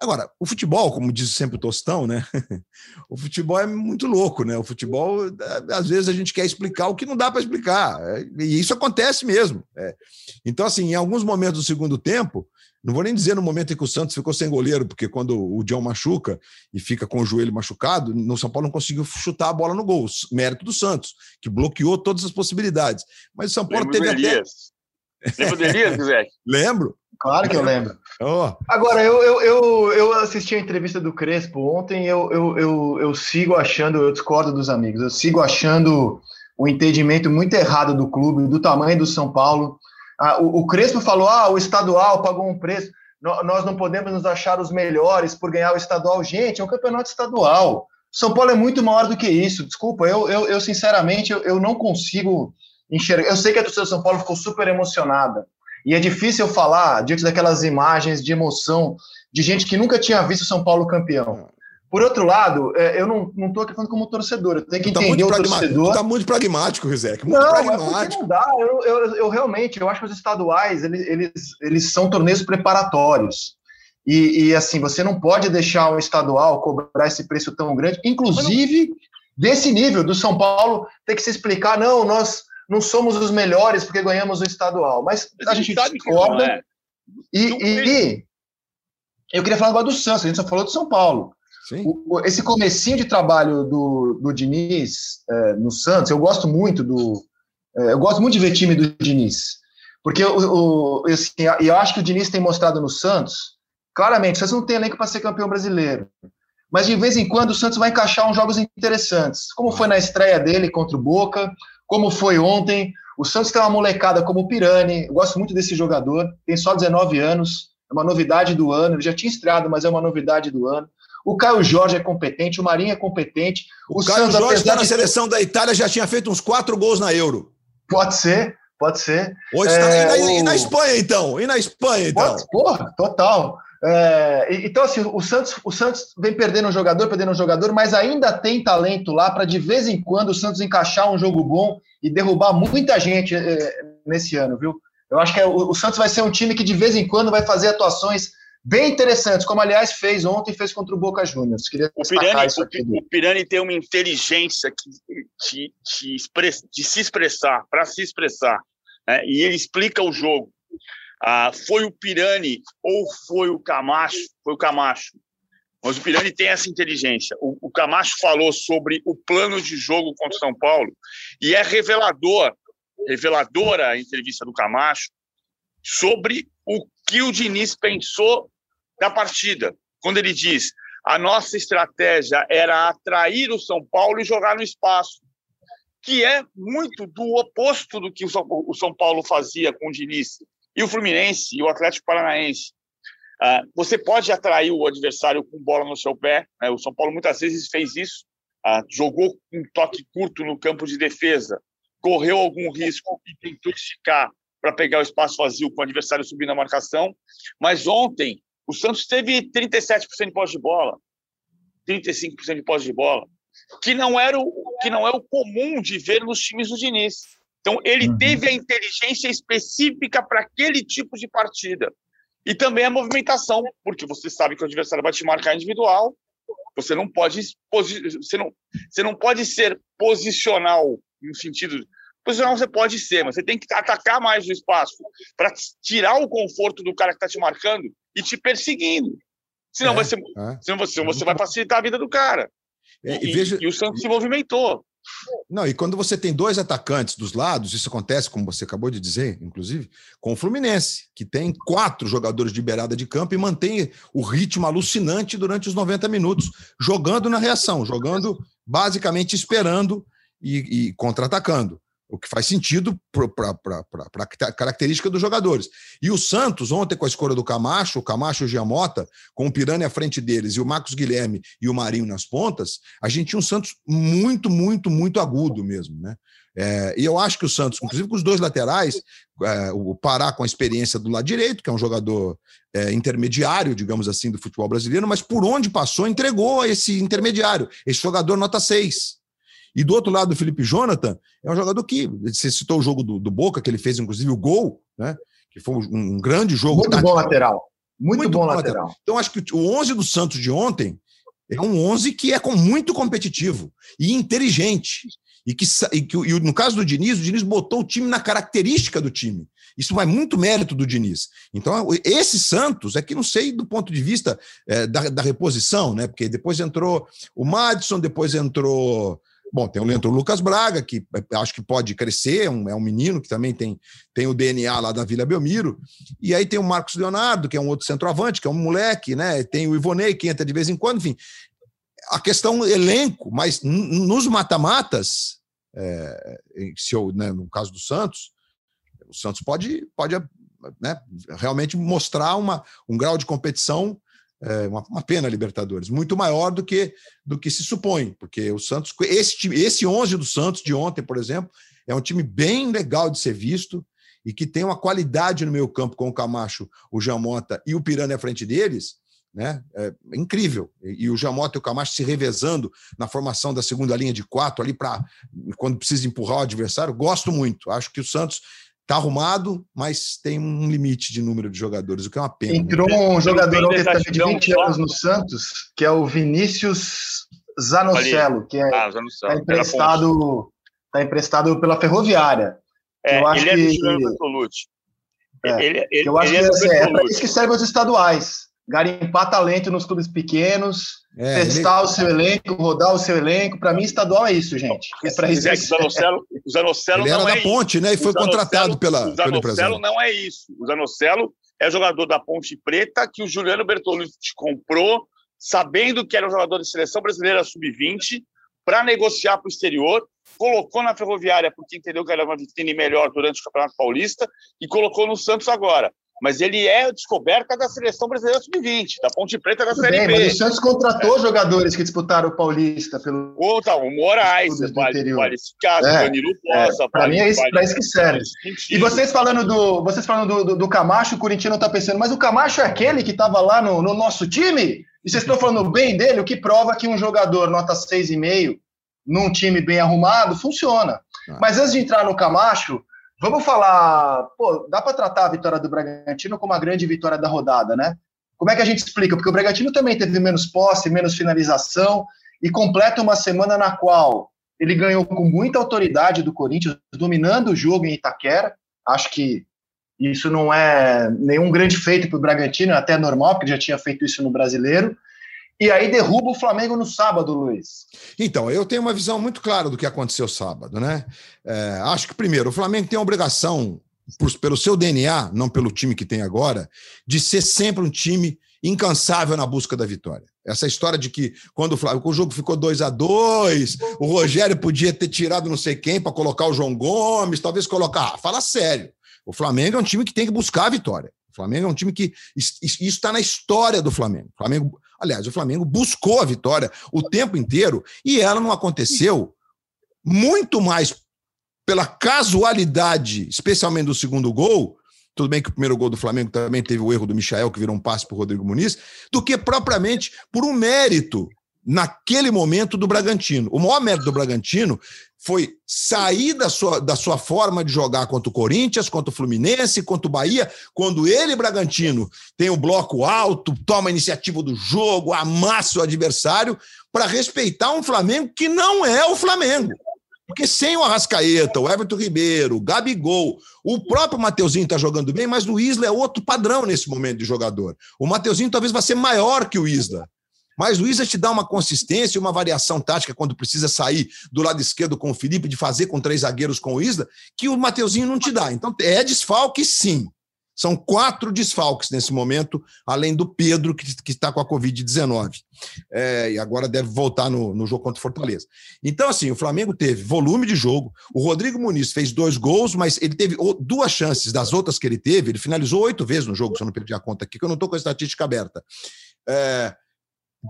Agora, o futebol, como diz sempre o Tostão, né? (laughs) o futebol é muito louco, né? O futebol, às vezes, a gente quer explicar o que não dá para explicar. É, e isso acontece mesmo. É. Então, assim, em alguns momentos do segundo tempo, não vou nem dizer no momento em que o Santos ficou sem goleiro, porque quando o John machuca e fica com o joelho machucado, no São Paulo não conseguiu chutar a bola no gol. Mérito do Santos, que bloqueou todas as possibilidades. Mas o São Paulo Lembro teve até. Lembra do Elias, Zé? (laughs) Lembro. Claro que eu lembro. Oh. Agora, eu, eu, eu, eu, assisti a entrevista do Crespo ontem, eu, eu, eu, eu sigo achando, eu discordo dos amigos, eu sigo achando o entendimento muito errado do clube, do tamanho do São Paulo. Ah, o, o, Crespo falou: ah, o estadual pagou um preço, nós não podemos nos achar os melhores por ganhar o estadual. Gente, é um campeonato estadual. São Paulo é muito maior do que isso. Desculpa, eu, eu, eu sinceramente eu, eu não consigo enxergar. Eu sei que a torcida do São Paulo ficou super emocionada. E é difícil falar diante daquelas imagens de emoção de gente que nunca tinha visto o São Paulo campeão. Por outro lado, é, eu não estou aqui falando como torcedor, eu tenho que tá entender o torcedor. Está muito pragmático, Rizek. Muito não, pragmático. É não dá. Eu, eu, eu, realmente, eu acho que os estaduais, eles, eles, eles são torneios preparatórios. E, e, assim, você não pode deixar o estadual cobrar esse preço tão grande, inclusive desse nível, do São Paulo ter que se explicar, não, nós não somos os melhores porque ganhamos o estadual, mas a, a gente, gente discorda. É. E, e, eu queria falar agora do Santos, a gente só falou do São Paulo. O, esse comecinho de trabalho do, do Diniz é, no Santos, eu gosto muito do. É, eu gosto muito de ver time do Diniz. Porque o, o, assim, eu acho que o Diniz tem mostrado no Santos, claramente, o Santos não tem elenco para ser campeão brasileiro. Mas de vez em quando o Santos vai encaixar uns jogos interessantes, como foi na estreia dele contra o Boca, como foi ontem. O Santos tem uma molecada como o Pirani, eu gosto muito desse jogador, tem só 19 anos, é uma novidade do ano, ele já tinha estreado, mas é uma novidade do ano. O Caio Jorge é competente, o Marinho é competente. O, o Caio Santos, Jorge está na de... seleção da Itália, já tinha feito uns quatro gols na Euro. Pode ser, pode ser. Hoje é, tá... e, na, o... e, na, Espanha, então? E na Espanha, então? Pode, porra, total. É, então, assim, o Santos, o Santos vem perdendo um jogador, perdendo um jogador, mas ainda tem talento lá para de vez em quando o Santos encaixar um jogo bom e derrubar muita gente é, nesse ano, viu? Eu acho que é, o, o, Santos vai ser um time que de vez em quando vai fazer atuações bem interessantes, como aliás fez ontem fez contra o Boca Juniors. Queria o Pirani, o, o Pirani tem uma inteligência que, de, de, de se expressar, para se expressar, né? e ele explica o jogo. Ah, foi o Pirani ou foi o Camacho? Foi o Camacho. Mas o Pirani tem essa inteligência. O, o Camacho falou sobre o plano de jogo contra o São Paulo e é revelador, reveladora a entrevista do Camacho sobre o que o Diniz pensou da partida. Quando ele diz a nossa estratégia era atrair o São Paulo e jogar no espaço, que é muito do oposto do que o São Paulo fazia com o Diniz e o Fluminense e o Atlético Paranaense. Uh, você pode atrair o adversário com bola no seu pé. Né? O São Paulo muitas vezes fez isso. Uh, jogou um toque curto no campo de defesa, correu algum risco e tentou esticar para pegar o espaço vazio com o adversário subindo a marcação. Mas ontem, o Santos teve 37% de posse de bola, 35% de posse de bola, que não, era o, que não é o comum de ver nos times do Diniz. Então, ele uhum. teve a inteligência específica para aquele tipo de partida. E também a movimentação, porque você sabe que o adversário vai te marcar individual, você não pode você não, você não pode ser posicional no sentido posicional você pode ser, mas você tem que atacar mais o espaço para tirar o conforto do cara que está te marcando e te perseguindo. Senão, é, vai ser, é. senão você, você vai facilitar a vida do cara. É, e, e, veja, e o Santos se movimentou. Não, e quando você tem dois atacantes dos lados, isso acontece, como você acabou de dizer, inclusive, com o Fluminense, que tem quatro jogadores de beirada de campo e mantém o ritmo alucinante durante os 90 minutos, jogando na reação, jogando basicamente esperando e, e contra-atacando. O que faz sentido para a característica dos jogadores. E o Santos, ontem, com a escolha do Camacho, o Camacho e o Giamota, com o Pirani à frente deles e o Marcos Guilherme e o Marinho nas pontas, a gente tinha um Santos muito, muito, muito agudo mesmo, né? É, e eu acho que o Santos, inclusive com os dois laterais, é, o Pará com a experiência do lado direito, que é um jogador é, intermediário, digamos assim, do futebol brasileiro, mas por onde passou, entregou esse intermediário, esse jogador nota 6. E do outro lado, o Felipe Jonathan é um jogador que, você citou o jogo do, do Boca, que ele fez inclusive o gol, né? que foi um, grande jogo. Muito tático. bom lateral. Muito, muito bom, bom lateral. lateral. Então, acho que o 11 do Santos de ontem é um 11 que é muito competitivo e inteligente. E que, e que e no caso do Diniz, o Diniz botou o time na característica do time. Isso vai muito mérito do Diniz. Então, esse Santos é que não sei do ponto de vista é, da, da, reposição, né? Porque depois entrou o Madison, depois entrou. Bom, tem o Leandro Lucas Braga, que é, acho que pode crescer, é um, é um menino que também tem, tem o DNA lá da Vila Belmiro. E aí tem o Marcos Leonardo, que é um outro centroavante, que é um moleque, né? Tem o Ivonei, que entra de vez em quando, enfim a questão elenco, mas nos mata-matas, é, se né, no caso do Santos, o Santos pode, pode né, realmente mostrar uma, um grau de competição, é, uma, uma, pena Libertadores, muito maior do que, do que se supõe, porque o Santos, esse, time, esse 11 do Santos de ontem, por exemplo, é um time bem legal de ser visto e que tem uma qualidade no meio campo com o Camacho, o Jamota e o Pirani à frente deles, né? É incrível. E o Jamota e o Camacho se revezando na formação da segunda linha de quatro ali para quando precisa empurrar o adversário. Gosto muito. Acho que o Santos está arrumado, mas tem um limite de número de jogadores, o que é uma pena. Né? Entrou né? um jogador de 20 anos no Santos, que é o Vinícius Zanocelo, que é ah, tá emprestado, tá emprestado pela Ferroviária. É, eu acho ele que, é É, ele, ele, eu acho que é, assim, é para isso que servem os estaduais garimpar talento nos clubes pequenos, é, testar ele... o seu elenco, rodar o seu elenco. Para mim, estadual é isso, gente. É para isso. É que o Zanocelo, o Zanocelo ele era da é Ponte, né? E foi Zanocelo, contratado pela. O Zanocelo não é isso. O Zanocelo é jogador da Ponte Preta que o Juliano Bertolucci comprou, sabendo que era um jogador de seleção brasileira sub-20, para negociar para o exterior. Colocou na Ferroviária porque entendeu que era uma vitrine melhor durante o Campeonato Paulista e colocou no Santos agora mas ele é descoberta da seleção brasileira sub-20, da Ponte Preta da Série bem, B. Mas o Santos contratou é. jogadores que disputaram o Paulista pelo. Tá, o Moraes, o caso, é. Danilo Poça. É. Para mim é isso, vale, isso que serve. E vocês falando do, vocês falando do, do, do Camacho, o Corinthians está pensando, mas o Camacho é aquele que estava lá no, no nosso time? E vocês estão falando bem dele, o que prova que um jogador nota 6,5 num time bem arrumado funciona. Ah. Mas antes de entrar no Camacho, Vamos falar, pô, dá para tratar a vitória do Bragantino como uma grande vitória da rodada, né? Como é que a gente explica? Porque o Bragantino também teve menos posse, menos finalização e completa uma semana na qual ele ganhou com muita autoridade do Corinthians, dominando o jogo em Itaquera. Acho que isso não é nenhum grande feito para o Bragantino, é até normal, porque já tinha feito isso no Brasileiro e aí derruba o Flamengo no sábado, Luiz. Então, eu tenho uma visão muito clara do que aconteceu sábado, né? É, acho que, primeiro, o Flamengo tem a obrigação, por, pelo seu DNA, não pelo time que tem agora, de ser sempre um time incansável na busca da vitória. Essa história de que quando o, Flamengo, o jogo ficou 2 a 2 o Rogério podia ter tirado não sei quem para colocar o João Gomes, talvez colocar. Ah, fala sério. O Flamengo é um time que tem que buscar a vitória. O Flamengo é um time que. Isso está na história do Flamengo. O Flamengo Aliás, o Flamengo buscou a vitória o tempo inteiro e ela não aconteceu muito mais pela casualidade, especialmente do segundo gol. Tudo bem que o primeiro gol do Flamengo também teve o erro do Michael, que virou um passe para o Rodrigo Muniz, do que propriamente por um mérito naquele momento do Bragantino. O maior mérito do Bragantino foi sair da sua, da sua forma de jogar contra o Corinthians, contra o Fluminense, contra o Bahia, quando ele, Bragantino, tem o bloco alto, toma a iniciativa do jogo, amassa o adversário, para respeitar um Flamengo que não é o Flamengo. Porque sem o Arrascaeta, o Everton Ribeiro, o Gabigol, o próprio Mateuzinho está jogando bem, mas o Isla é outro padrão nesse momento de jogador. O Mateuzinho talvez vá ser maior que o Isla. Mas o Isa te dá uma consistência, uma variação tática quando precisa sair do lado esquerdo com o Felipe, de fazer com três zagueiros com o Isla, que o Mateuzinho não te dá. Então é desfalque, sim. São quatro desfalques nesse momento, além do Pedro, que, está com a Covid-19. É, e agora deve voltar no, no jogo contra o Fortaleza. Então, assim, o Flamengo teve volume de jogo. O Rodrigo Muniz fez dois gols, mas ele teve duas chances das outras que ele teve. Ele finalizou oito vezes no jogo, se eu não perdi a conta aqui, que eu não estou com a estatística aberta. É,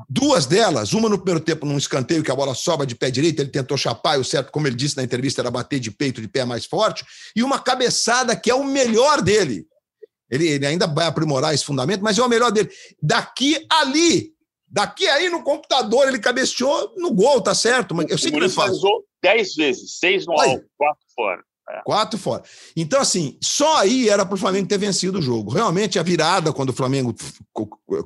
Duas delas, uma no primeiro tempo num escanteio que a bola sobra de pé direito, ele tentou chapar e o certo, como ele disse na entrevista, era bater de peito de pé mais forte, e uma cabeçada que é o melhor dele. Ele, ele ainda vai aprimorar esse fundamento, mas é o melhor dele. Daqui ali, daqui aí no computador, ele cabeceou no gol, tá certo? Mas eu sei que ele faz. dez vezes, seis no alto, quatro fora. É. Quatro fora. Então, assim, só aí era para o Flamengo ter vencido o jogo. Realmente, a virada, quando o Flamengo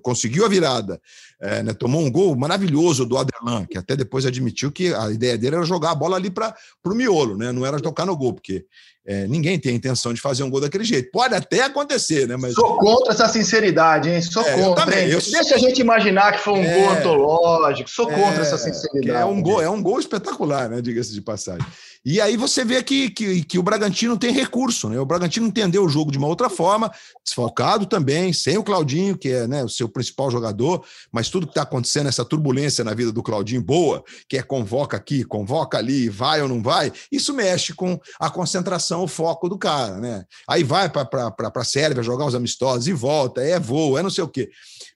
conseguiu a virada, é, né, tomou um gol maravilhoso do Adelan, que até depois admitiu que a ideia dele era jogar a bola ali para o miolo, né? não era tocar no gol, porque é, ninguém tem a intenção de fazer um gol daquele jeito. Pode até acontecer, né? Mas... Sou contra essa sinceridade, hein? Sou é, contra. Também, eu... Deixa a gente imaginar que foi um é, gol antológico. Sou contra essa é, sinceridade. É um, gol, é um gol espetacular, né? Diga-se de passagem. E aí você vê que, que, que, o Bragantino tem recurso, né? O Bragantino entendeu o jogo de uma outra forma, desfalcado também, sem o Claudinho, que é né, o seu principal jogador, mas tudo que está acontecendo, essa turbulência na vida do Claudinho, boa, que é convoca aqui, convoca ali, vai ou não vai, isso mexe com a concentração, o foco do cara, né? Aí vai para a Sérvia jogar os amistosos e volta, é voo, é não sei o quê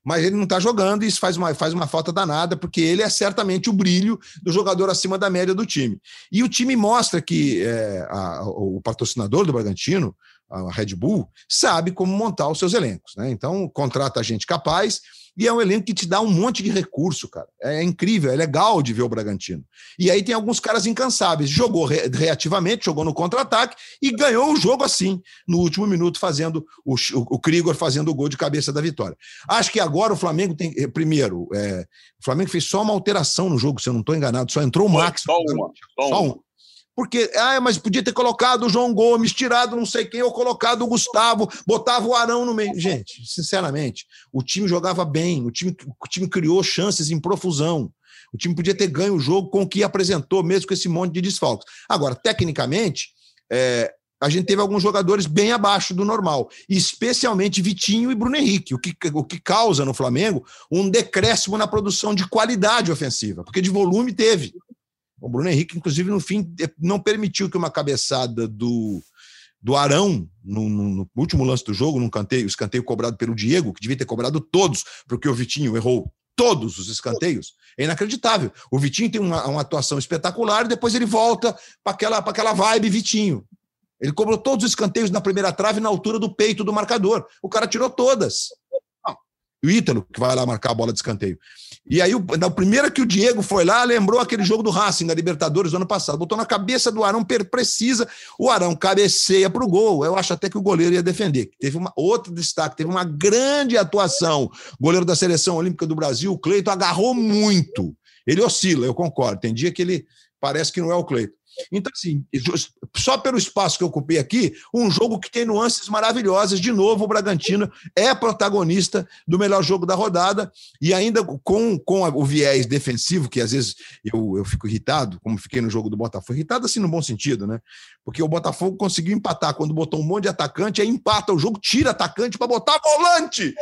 mas ele não está jogando e isso faz uma, faz uma falta danada, porque ele é certamente o brilho do jogador acima da média do time. E o time mostra que é, a, o patrocinador do Bragantino, a Red Bull, sabe como montar os seus elencos. Né? Então, contrata gente capaz e é um elenco que te dá um monte de recurso, cara. É incrível, é legal de ver o Bragantino. E aí tem alguns caras incansáveis. Jogou re reativamente, jogou no contra-ataque e ganhou o jogo assim, no último minuto, fazendo o, o, Krigor fazendo o gol de cabeça da vitória. Acho que agora o Flamengo tem. Eh, primeiro, é, o Flamengo fez só uma alteração no jogo, se eu não estou enganado, só entrou o Max. Só uma. Só uma. Porque, ah, mas podia ter colocado o João Gomes, tirado não sei quem, ou colocado o Gustavo, botava o Arão no meio. Gente, sinceramente, o time jogava bem, o time, o time criou chances em profusão. O time podia ter ganho o jogo com o que apresentou, mesmo com esse monte de desfalques. Agora, tecnicamente, é, a gente teve alguns jogadores bem abaixo do normal, especialmente Vitinho e Bruno Henrique, o que, o que causa no Flamengo um decréscimo na produção de qualidade ofensiva, porque de volume teve. O Bruno Henrique, inclusive, no fim, eh, não permitiu que uma cabeçada do, do Arão, no, no, último lance do jogo, num canteio, escanteio cobrado pelo Diego, que devia ter cobrado todos, porque o Vitinho errou todos os escanteios. É inacreditável. O Vitinho tem uma, uma atuação espetacular e depois ele volta para aquela, aquela vibe Vitinho. Ele cobrou todos os escanteios na primeira trave na altura do peito do marcador. O cara tirou todas. O Ítalo, que vai lá marcar a bola de escanteio. E aí, na primeira que o Diego foi lá, lembrou aquele jogo do Racing, da Libertadores do ano passado. Botou na cabeça do Arão, precisa. O Arão cabeceia para o gol. Eu acho até que o goleiro ia defender. Teve uma, outro destaque, teve uma grande atuação. O goleiro da Seleção Olímpica do Brasil, o Cleito, agarrou muito. Ele oscila, eu concordo. Tem dia que ele parece que não é o Cleito. Então, assim, só pelo espaço que eu ocupei aqui, um jogo que tem nuances maravilhosas. De novo, o Bragantino é protagonista do melhor jogo da rodada e ainda com, com o viés defensivo, que às vezes eu, eu fico irritado, como fiquei no jogo do Botafogo. Irritado, assim, no bom sentido, né? Porque o Botafogo conseguiu empatar quando botou um monte de atacante, aí empata o jogo, tira atacante para botar volante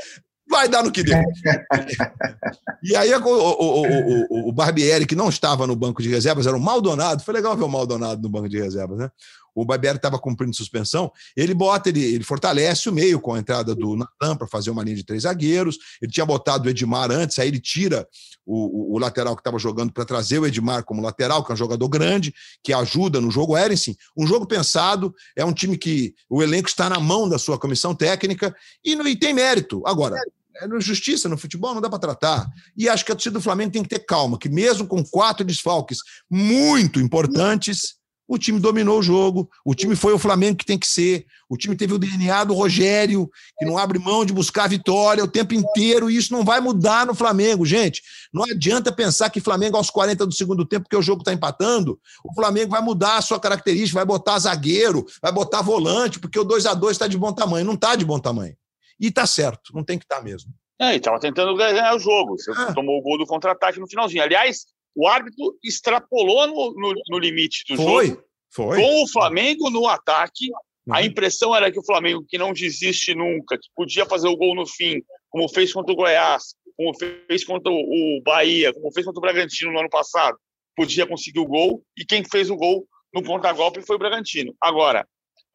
vai dar no que deu. (laughs) e aí o, o, o, o, Barbieri, que não estava no banco de reservas, era o Maldonado. Foi legal ver o Maldonado no banco de reservas, né? O Barbieri estava cumprindo suspensão. Ele bota, ele, ele fortalece o meio com a entrada do Natan para fazer uma linha de três zagueiros. Ele tinha botado o Edmar antes, aí ele tira o, o, lateral que estava jogando para trazer o Edmar como lateral, que é um jogador grande, que ajuda no jogo aéreo, sim. Um jogo pensado, é um time que o elenco está na mão da sua comissão técnica e, e tem mérito. Agora, é justiça no futebol não dá para tratar. E acho que a torcida do Flamengo tem que ter calma, que mesmo com quatro desfalques muito importantes, o time dominou o jogo, o time foi o Flamengo que tem que ser, o time teve o DNA do Rogério, que não abre mão de buscar vitória o tempo inteiro, e isso não vai mudar no Flamengo, gente. Não adianta pensar que Flamengo aos 40 do segundo tempo, porque o jogo está empatando, o Flamengo vai mudar a sua característica, vai botar zagueiro, vai botar volante, porque o 2 a 2 está de bom tamanho. Não está de bom tamanho. E está certo, não tem que estar tá mesmo. É, estava tentando ganhar o jogo. Você ah. tomou o gol do contra-ataque no finalzinho. Aliás, o árbitro extrapolou no, no, no limite do foi, jogo. Foi. Com o Flamengo no ataque, Uhum. A impressão era que o Flamengo, que não desiste nunca, que podia fazer o gol no fim, como fez contra o Goiás, como fez contra o Bahia, como fez contra o Bragantino no ano passado, podia conseguir o gol, e quem fez o gol no ponta-golpe foi o Bragantino. Agora,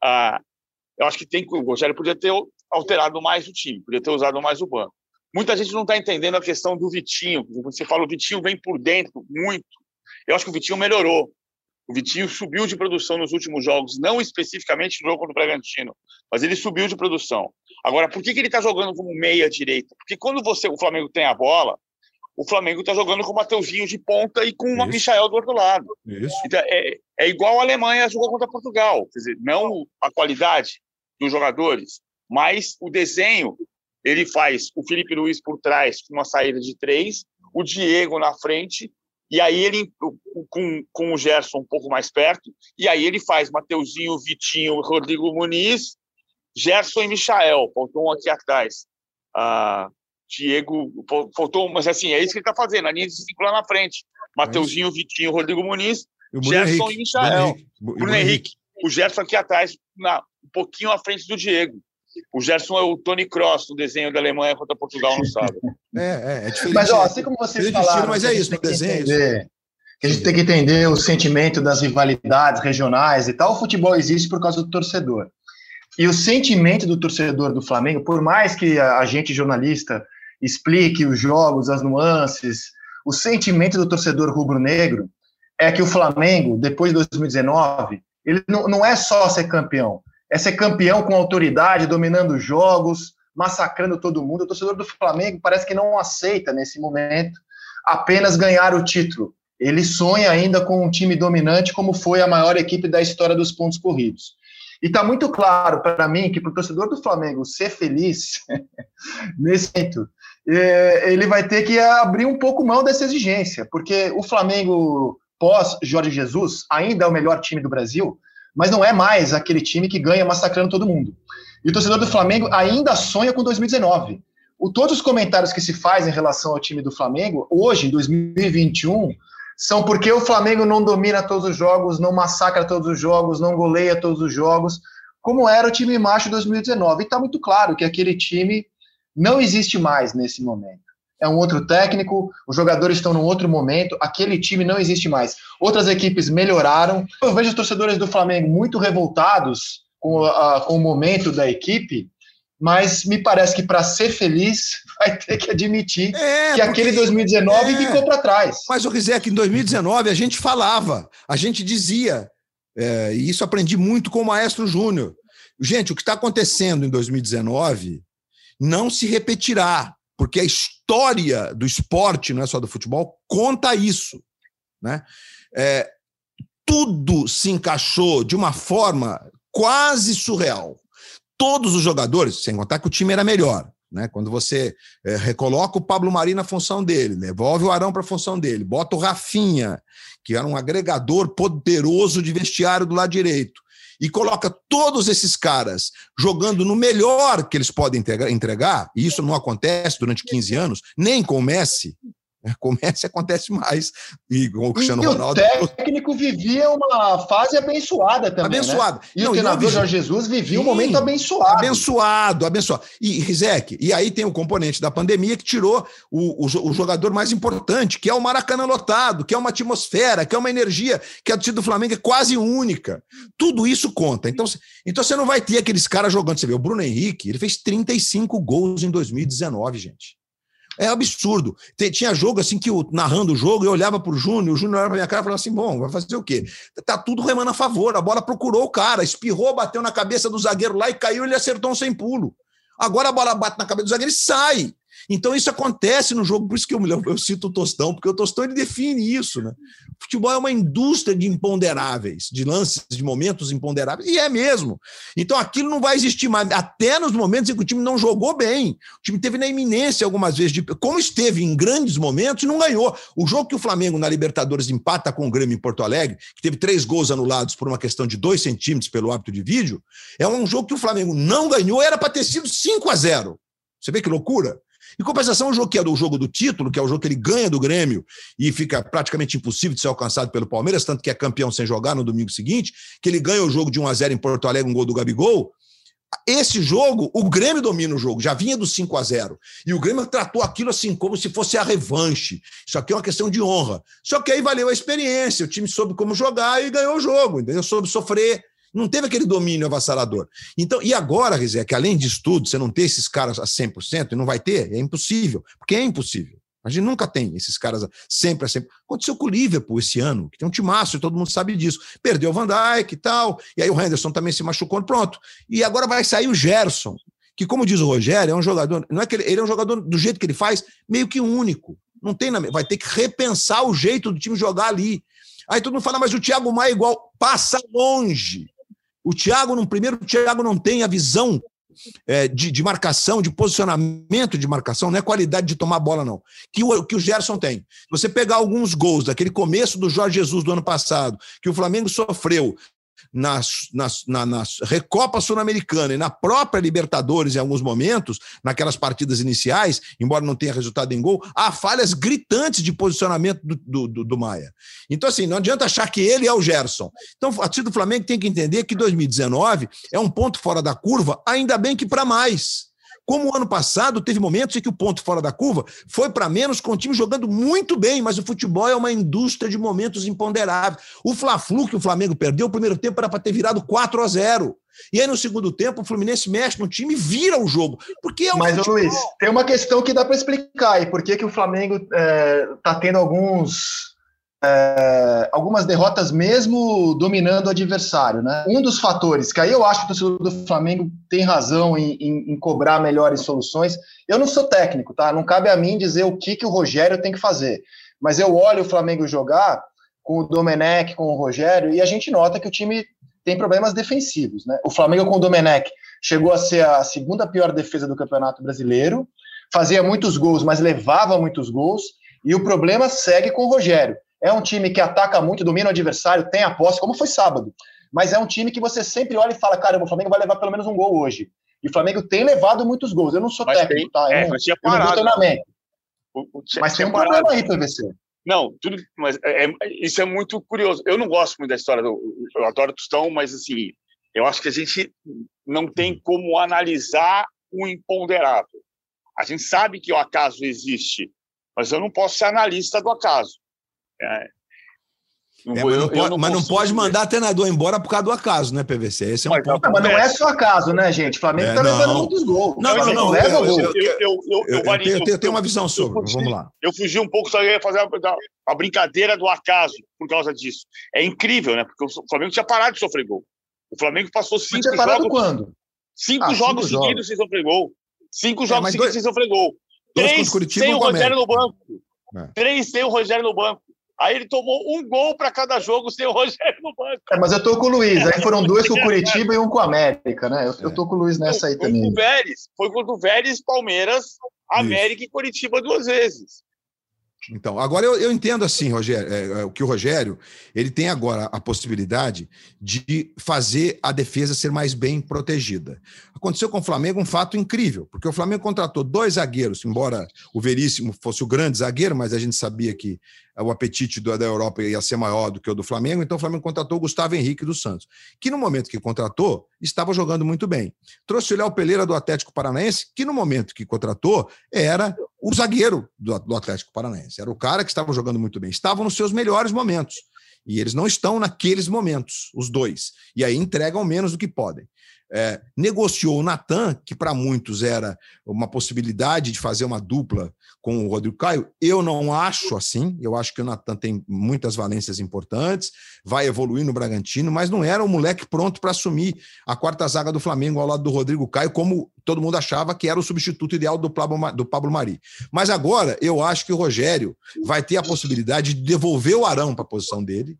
ah, eu acho que tem o Rogério podia ter alterado mais o time, podia ter usado mais o banco. Muita gente não está entendendo a questão do Vitinho. Você fala, o Vitinho vem por dentro muito. Eu acho que o Vitinho melhorou. O Vitinho subiu de produção nos últimos jogos, não especificamente no jogo contra o Bragantino, mas ele subiu de produção. Agora, por que, que ele está jogando como meia-direita? Porque quando você, o Flamengo tem a bola, o Flamengo está jogando com o Mateuzinho de ponta e com o Michael do outro lado. Isso. Então, é, é igual a Alemanha jogou contra Portugal. Quer dizer, não a qualidade dos jogadores, mas o desenho. Ele faz o Felipe Luiz por trás com uma saída de três, o Diego na frente e aí ele, com, com o Gerson um pouco mais perto, e aí ele faz Mateuzinho, Vitinho, Rodrigo Muniz, Gerson e Michael, faltou um aqui atrás. Ah, Diego, faltou, mas assim, é isso que ele está fazendo, a linha de cinco lá na frente. Mateuzinho, Vitinho, Rodrigo Muniz, Gerson Henrique, e Michael. Bruno, Bruno Henrique. O Gerson aqui atrás, na, um pouquinho à frente do Diego. O Gerson é o Tony Cross no desenho da Alemanha contra Portugal no sábado. É, é, é diferente. Mas, ó, assim como vocês falaram... Mas é isso, no desenho. Entender, que a gente tem que entender o sentimento das rivalidades regionais e tal. O futebol existe por causa do torcedor. E o sentimento do torcedor do Flamengo, por mais que a gente, jornalista, explique os jogos, as nuances, o sentimento do torcedor rubro-negro é que o Flamengo, depois de 2019, ele não, não é só ser campeão, é ser campeão com autoridade, dominando os jogos, massacrando todo mundo. O torcedor do Flamengo parece que não aceita, nesse momento, apenas ganhar o título. Ele sonha ainda com um time dominante, como foi a maior equipe da história dos pontos corridos. E está muito claro para mim que para o torcedor do Flamengo ser feliz (laughs) nesse momento, é, ele vai ter que abrir um pouco mão dessa exigência, porque o Flamengo pós Jorge Jesus ainda é o melhor time do Brasil, mas não é mais aquele time que ganha massacrando todo mundo. E o torcedor do Flamengo ainda sonha com 2019. O, todos os comentários que se faz em relação ao time do Flamengo, hoje, em 2021, são porque o Flamengo não domina todos os jogos, não massacra todos os jogos, não goleia todos os jogos, como era o time macho 2019. E está muito claro que aquele time não existe mais nesse momento é um outro técnico, os jogadores estão num outro momento, aquele time não existe mais. Outras equipes melhoraram. Eu vejo os torcedores do Flamengo muito revoltados com, a, com o momento da equipe, mas me parece que para ser feliz (laughs) vai ter que admitir é, que aquele 2019 é, ficou para trás. Mas o que em 2019 a gente falava, a gente dizia, é, e isso aprendi muito com o Maestro Júnior. Gente, o que está acontecendo em 2019 não se repetirá porque a história do esporte, não é só do futebol, conta isso. Né? É, tudo se encaixou de uma forma quase surreal. Todos os jogadores, sem contar que o time era melhor. Né? Quando você é, recoloca o Pablo Mari na função dele, devolve o Arão para a função dele, bota o Rafinha, que era um agregador poderoso de vestiário do lado direito, e coloca todos esses caras jogando no melhor que eles podem entregar, e isso não acontece durante 15 anos, nem com o Messi, é, Comece acontece mais. E com o Cristiano e Ronaldo. O técnico vivia uma fase abençoada também. Abençoado. Né? E não, o treinador Jorge Jesus vivia Sim, um momento abençoado. Abençoado, abençoado. E, Rizek, e aí tem o componente da pandemia que tirou o, o, o, jogador mais importante, que é o Maracanã lotado, que é uma atmosfera, que é uma energia, que a torcida do Flamengo é quase única. Tudo isso conta. Então, então você não vai ter aqueles caras jogando. Você vê, o Bruno Henrique, ele fez 35 gols em 2019, gente. É absurdo. Tinha jogo assim que eu, narrando o jogo, eu olhava para o Júnior, o Júnior olhava para minha cara e falava assim: bom, vai fazer o quê? Tá tudo remando a favor. A bola procurou o cara, espirrou, bateu na cabeça do zagueiro lá e caiu, ele acertou um sem pulo. Agora a bola bate na cabeça do zagueiro e sai. Então isso acontece no jogo, por isso que eu, eu, cito o Tostão, porque o Tostão ele define isso. Né? O futebol é uma indústria de imponderáveis, de lances, de momentos imponderáveis, e é mesmo. Então aquilo não vai existir mais, até nos momentos em que o time não jogou bem. O time teve na iminência algumas vezes, de, como esteve em grandes momentos, não ganhou. O jogo que o Flamengo na Libertadores empata com o Grêmio em Porto Alegre, que teve três gols anulados por uma questão de dois centímetros pelo hábito de vídeo, é um jogo que o Flamengo não ganhou, era para ter sido 5 a 0 Você vê que loucura? Em compensação, o jogo que é do jogo do título, que é o jogo que ele ganha do Grêmio e fica praticamente impossível de ser alcançado pelo Palmeiras, tanto que é campeão sem jogar no domingo seguinte, que ele ganha o jogo de 1 a 0 em Porto Alegre, um gol do Gabigol. Esse jogo, o Grêmio domina o jogo, já vinha do 5 a 0 E o Grêmio tratou aquilo assim como se fosse a revanche. Isso aqui é uma questão de honra. Só que aí valeu a experiência, o time soube como jogar e ganhou o jogo, entendeu? Soube sofrer. Não teve aquele domínio avassalador. Então, e agora, Rizé, que além disso tudo, você não tem esses caras a 100%, e não vai ter, é impossível, porque é impossível. A gente nunca tem esses caras sempre a sempre. Aconteceu com o Liverpool esse ano, que tem um timaço e todo mundo sabe disso. Perdeu o Van Dijk e tal, e aí o Henderson também se machucou, pronto. E agora vai sair o Gerson, que, como diz o Rogério, é um jogador. Não é que ele, ele é um jogador do jeito que ele faz, meio que único. Não tem na, vai ter que repensar o jeito do time jogar ali. Aí todo mundo fala, mas o Thiago Maia é igual, passa longe. O Thiago, no primeiro, o Thiago não tem a visão é, de, de, marcação, de posicionamento de marcação, não é qualidade de tomar bola, não. Que o, que o Gerson tem. Você pegar alguns gols daquele começo do Jorge Jesus do ano passado, que o Flamengo sofreu, na, na, na Recopa Sul-Americana e na própria Libertadores, em alguns momentos, naquelas partidas iniciais, embora não tenha resultado em gol, há falhas gritantes de posicionamento do, do, do Maia. Então, assim, não adianta achar que ele é o Gerson. Então, a torcida do Flamengo tem que entender que 2019 é um ponto fora da curva, ainda bem que para mais. Como o ano passado, teve momentos em que o ponto fora da curva foi para menos, com o time jogando muito bem, mas o futebol é uma indústria de momentos imponderáveis. O Fla-Flu que o Flamengo perdeu, o primeiro tempo era para ter virado 4 a 0 e aí, no segundo tempo, o Fluminense mexe no time e vira o jogo. Porque é Mas, futebol. Luiz, tem uma questão que dá para explicar. E por que, que o Flamengo está é, tá tendo alguns é, algumas derrotas mesmo dominando o adversário, né? Um dos fatores que aí eu acho que o torcedor do Flamengo tem razão em, em, em, cobrar melhores soluções. Eu não sou técnico, tá? Não cabe a mim dizer o que, que o Rogério tem que fazer. Mas eu olho o Flamengo jogar com o Domenech, com o Rogério, e a gente nota que o time tem problemas defensivos, né? O Flamengo com o Domenech chegou a ser a segunda pior defesa do Campeonato Brasileiro, fazia muitos gols, mas levava muitos gols, e o problema segue com o Rogério é um time que ataca muito, domina o adversário, tem a posse, como foi sábado. Mas é um time que você sempre olha e fala: caramba, o Flamengo vai levar pelo menos um gol hoje. E o Flamengo tem levado muitos gols. Eu não sou mas técnico, tem, tá? Eu, é, não, mas, não treinamento. O, o, mas tem um parado. problema aí, PVC. Não, tudo, mas é, é, isso é muito curioso. Eu não gosto muito da história do. Eu adoro Tostão, mas assim, eu acho que a gente não tem como analisar o imponderável. A gente sabe que o acaso existe, mas eu não posso ser analista do acaso. É, mas, não pode, não mas não pode mandar treinador embora por causa do acaso, né, PVC? Esse é um mas, ponto. Mas não é só acaso, né, gente? O Flamengo é, tá levando muitos gols. Não, não, não. Eu, eu, eu, eu, tenho uma visão sobre. Vamos lá. Eu fugi um pouco, só ia fazer a, a, brincadeira do acaso por causa disso. É incrível, né? Porque o Flamengo tinha parado de sofrer gol. O Flamengo passou cinco tinha parado jogos. quando? Cinco ah, jogos cinco seguidos jogos. sem sofrer gol. Cinco é, jogos seguidos dois, sem sofrer gol. Três sem o Rogério no banco. É. Três sem o Rogério no banco. Aí ele tomou um gol para cada jogo sem o Rogério no banco. É, mas eu tô com o Luiz. Aí foram dois com o (laughs) Curitiba e um com o América, né? Eu, eu tô com o Luiz nessa aí também. O Vélez. Foi contra o Vélez, Palmeiras, América Isso. e Curitiba duas vezes. Então, agora eu, eu entendo assim, Rogério, é, é, que o Rogério ele tem agora a possibilidade de fazer a defesa ser mais bem protegida. Aconteceu com o Flamengo um fato incrível, porque o Flamengo contratou dois zagueiros, embora o Veríssimo fosse o grande zagueiro, mas a gente sabia que o apetite da Europa ia ser maior do que o do Flamengo, então o Flamengo contratou o Gustavo Henrique dos Santos, que no momento que contratou, estava jogando muito bem. Trouxe o Léo Peleira do Atlético Paranaense, que no momento que contratou, era o zagueiro do, do Atlético Paranaense. Era o cara que estava jogando muito bem. Estavam nos seus melhores momentos. E eles não estão naqueles momentos, os dois. E aí entregam menos do que podem é, negociou o Natan, que para muitos era uma possibilidade de fazer uma dupla com o Rodrigo Caio. Eu não acho assim. Eu acho que o Natan tem muitas valências importantes, vai evoluir no Bragantino, mas não era o moleque pronto para assumir a quarta zaga do Flamengo ao lado do Rodrigo Caio, como todo mundo achava que era o substituto ideal do Pablo, do Pablo Mari. Mas agora eu acho que o Rogério vai ter a possibilidade de devolver o Arão para a posição dele,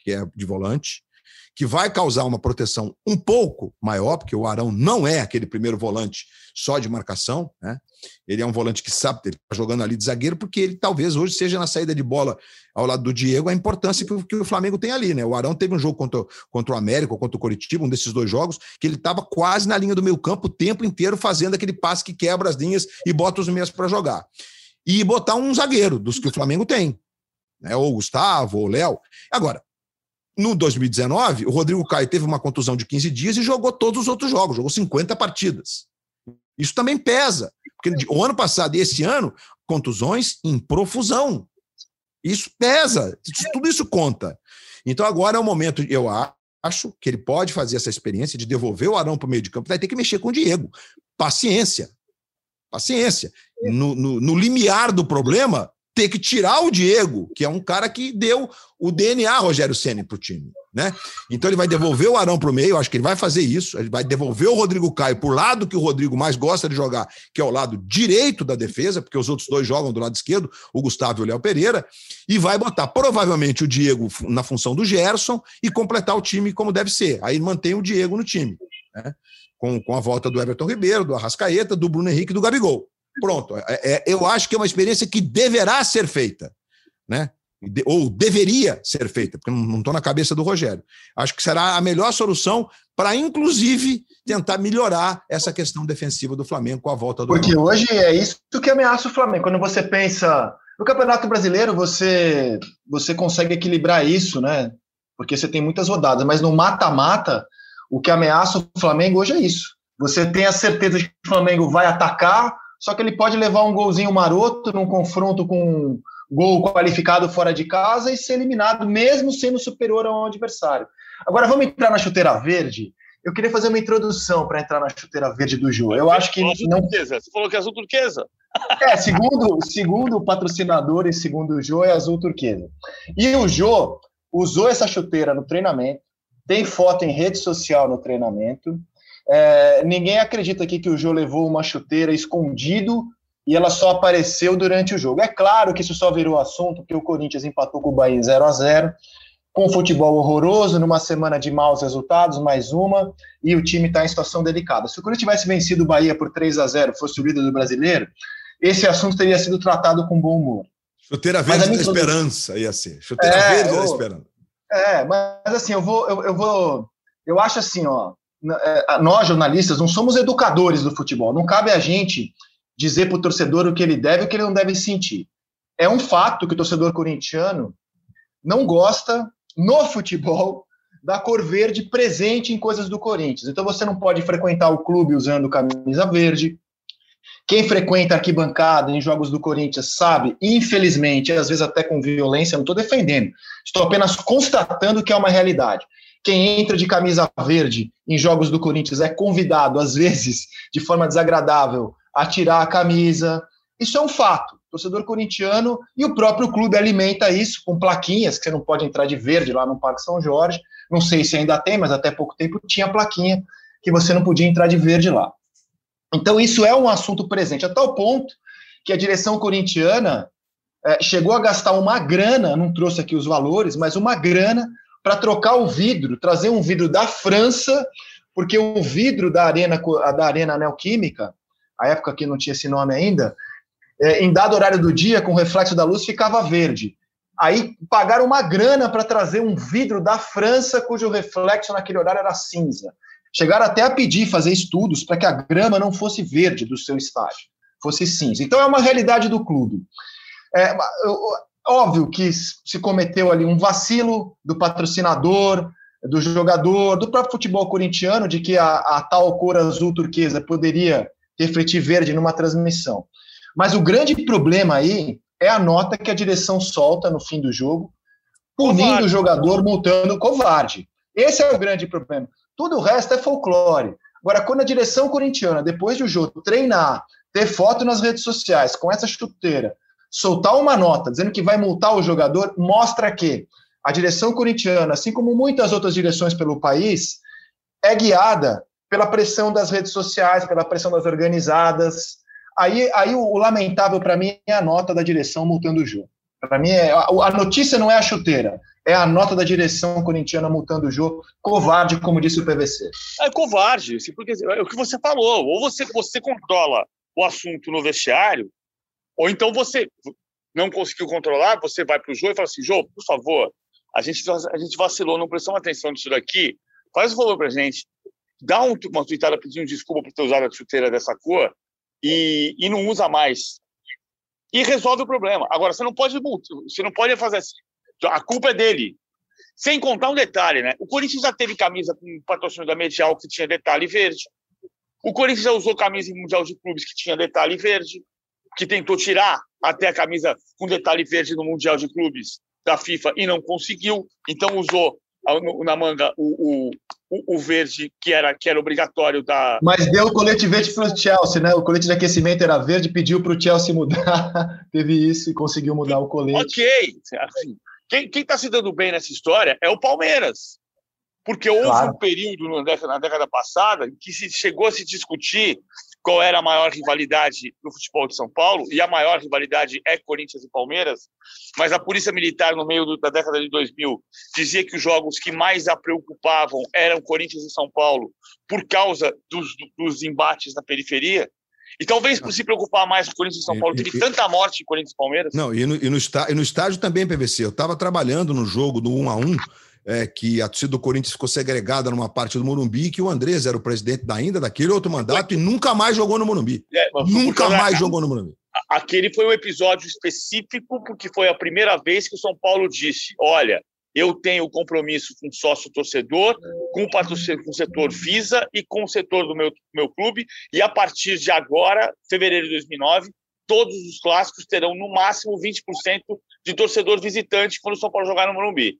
que é de volante que vai causar uma proteção um pouco maior, porque o Arão não é aquele primeiro volante só de marcação, né? Ele é um volante que sabe, ele está jogando ali de zagueiro, porque ele talvez hoje seja na saída de bola ao lado do Diego a importância que, que o Flamengo tem ali, né? O Arão teve um jogo contra, contra o América ou contra o Coritiba, um desses dois jogos, que ele estava quase na linha do meio campo o tempo inteiro fazendo aquele passe que quebra as linhas e bota os meias para jogar. E botar um zagueiro dos que o Flamengo tem, né? Ou o Gustavo, ou o Léo. Agora, no 2019, o Rodrigo Caio teve uma contusão de 15 dias e jogou todos os outros jogos, jogou 50 partidas. Isso também pesa, porque o ano passado e esse ano, contusões em profusão. Isso pesa, tudo isso conta. Então agora é o momento, eu acho, que ele pode fazer essa experiência de devolver o Arão para o meio de campo, vai ter que mexer com o Diego. Paciência. Paciência. No, no, no limiar do problema, ter que tirar o Diego, que é um cara que deu o DNA Rogério Ceni para o time. Né? Então ele vai devolver o Arão para o meio, acho que ele vai fazer isso, ele vai devolver o Rodrigo Caio para o lado que o Rodrigo mais gosta de jogar, que é o lado direito da defesa, porque os outros dois jogam do lado esquerdo, o Gustavo e o Léo Pereira, e vai botar provavelmente o Diego na função do Gerson e completar o time como deve ser. Aí mantém o Diego no time, né? com, com a volta do Everton Ribeiro, do Arrascaeta, do Bruno Henrique e do Gabigol. Pronto. É, é, eu acho que é uma experiência que deverá ser feita, né? Ou deveria ser feita, porque não estou na cabeça do Rogério. Acho que será a melhor solução para, inclusive, tentar melhorar essa questão defensiva do Flamengo com a volta do. Porque hoje é isso que ameaça o Flamengo. Quando você pensa no Campeonato Brasileiro, você, você consegue equilibrar isso, né? Porque você tem muitas rodadas, mas no mata-mata, o que ameaça o Flamengo hoje é isso. Você tem a certeza de que o Flamengo vai atacar, só que ele pode levar um golzinho maroto num confronto com um gol qualificado fora de casa e ser eliminado, mesmo sendo superior ao adversário. Agora vamos entrar na chuteira verde. Eu queria fazer uma introdução para entrar na chuteira verde do Jô. Eu acho que não. Turquesa. Você falou que é azul turquesa. É, segundo, segundo o patrocinador e segundo o Jô, é azul turquesa. E o Jô usou essa chuteira no treinamento, tem foto em rede social no treinamento, é, ninguém acredita aqui que o Jô levou uma chuteira escondido e ela só apareceu durante o jogo. É claro que isso só virou assunto porque o Corinthians empatou com o Bahia 0 a 0 com futebol horroroso, numa semana de maus resultados, mais uma, e o time está em situação delicada. Se o Corinthians tivesse vencido o Bahia por 3 a 0 fosse o líder do brasileiro, esse assunto teria sido tratado com bom humor. Chuteira verde da esperança ia ser. Chuteira é, verde da esperança. É, mas assim, eu vou, eu, eu vou. Eu acho assim, ó. É, nós, jornalistas, não somos educadores do futebol. Não cabe a gente dizer para o torcedor o que ele deve e o que ele não deve sentir. É um fato que o torcedor corintiano não gosta, no futebol, da cor verde presente em coisas do Corinthians. Então você não pode frequentar o clube usando camisa verde. Quem frequenta arquibancada em jogos do Corinthians sabe, infelizmente, às vezes até com violência, não estou defendendo, estou apenas constatando que é uma realidade. Quem entra de camisa verde em jogos do Corinthians é convidado, às vezes, de forma desagradável, a tirar a camisa. Isso é um fato. O torcedor corintiano e o próprio clube alimenta isso com plaquinhas, que você não pode entrar de verde lá no Parque São Jorge. Não sei se ainda tem, mas até pouco tempo tinha plaquinha que você não podia entrar de verde lá. Então, isso é um assunto presente, a tal ponto que a direção corintiana é, chegou a gastar uma grana, não trouxe aqui os valores, mas uma grana para trocar o vidro, trazer um vidro da França, porque o vidro da arena da arena Neoquímica, a época que não tinha esse nome ainda, é, em dado horário do dia, com reflexo da luz, ficava verde. Aí pagaram uma grana para trazer um vidro da França, cujo reflexo naquele horário era cinza. Chegaram até a pedir, fazer estudos para que a grama não fosse verde do seu estádio, fosse cinza. Então é uma realidade do clube. É, Óbvio que se cometeu ali um vacilo do patrocinador, do jogador, do próprio futebol corintiano, de que a, a tal cor azul turquesa poderia refletir verde numa transmissão. Mas o grande problema aí é a nota que a direção solta no fim do jogo, punindo o jogador, multando o covarde. Esse é o grande problema. Tudo o resto é folclore. Agora, quando a direção corintiana, depois do jogo, treinar, ter foto nas redes sociais com essa chuteira, soltar uma nota dizendo que vai multar o jogador mostra que a direção corintiana, assim como muitas outras direções pelo país, é guiada pela pressão das redes sociais, pela pressão das organizadas. Aí, aí o, o lamentável para mim é a nota da direção multando o jogo. Para mim, é, a notícia não é a chuteira, é a nota da direção corintiana multando o jogo. Covarde, como disse o PVC. É covarde, porque é o que você falou. Ou você, você controla o assunto no vestiário, ou então você não conseguiu controlar, você vai para o jogo e fala assim: Jô, por favor, a gente, a gente vacilou, não prestamos atenção nisso daqui. Faz um favor para gente. Dá um, uma tweetada pedindo desculpa por ter usado a chuteira dessa cor e, e não usa mais. E resolve o problema. Agora, você não pode você não pode fazer assim. A culpa é dele. Sem contar um detalhe, né? O Corinthians já teve camisa com patrocínio da Medial que tinha detalhe verde. O Corinthians já usou camisa em Mundial de Clubes que tinha detalhe verde, que tentou tirar até a camisa com detalhe verde no Mundial de Clubes da FIFA e não conseguiu. Então usou na manga o, o, o, verde que era, que era obrigatório da. Mas deu o colete verde para o Chelsea, né? O colete de aquecimento era verde, pediu para o Chelsea mudar, (laughs) teve isso e conseguiu mudar o colete. Ok. Assim, quem está se dando bem nessa história é o Palmeiras. Porque houve claro. um período na década, na década passada que se chegou a se discutir qual era a maior rivalidade no futebol de São Paulo, e a maior rivalidade é Corinthians e Palmeiras, mas a Polícia Militar, no meio do, da década de 2000, dizia que os jogos que mais a preocupavam eram Corinthians e São Paulo, por causa dos, dos embates na periferia. E talvez por se preocupar mais com Corinthians e São Paulo, teve tanta morte em Corinthians e Palmeiras. Não, e no, e no, está, e no estádio também, PVC. Eu estava trabalhando no jogo do 1 a 1 é, que a torcida do Corinthians ficou segregada numa parte do Morumbi, que o Andrés era o presidente da ainda daquele outro mandato e nunca mais jogou no Morumbi. É, nunca mais jogou no Morumbi. Aquele foi um episódio específico, porque foi a primeira vez que o São Paulo disse: olha, eu tenho compromisso com o sócio torcedor, com o, com o setor Visa e com o setor do meu, meu clube, e a partir de agora, fevereiro de 2009, todos os clássicos terão no máximo 20% de torcedor visitante quando o São Paulo jogar no Morumbi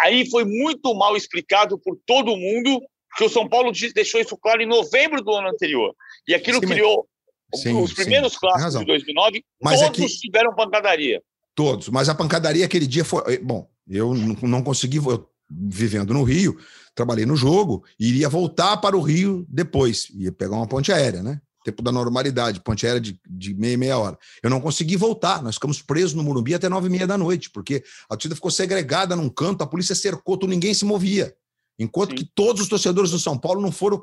aí foi muito mal explicado por todo mundo, que o São Paulo deixou isso claro em novembro do ano anterior. E aquilo sim, criou sim, os primeiros sim, clássicos de 2009, mas todos aqui, tiveram pancadaria. Todos, mas a pancadaria aquele dia foi. Eh, bom, eu não consegui, eu, vivendo no Rio, trabalhei no jogo, iria voltar para o Rio depois, ia pegar uma ponte aérea, né? Tempo da normalidade, ponte aérea de, de meia meia hora. Eu não consegui voltar, nós ficamos presos no Morumbi até nove e meia da noite, porque a torcida ficou segregada num canto, a polícia cercou, tudo, ninguém se movia. Enquanto Sim. que todos os torcedores do São Paulo não foram,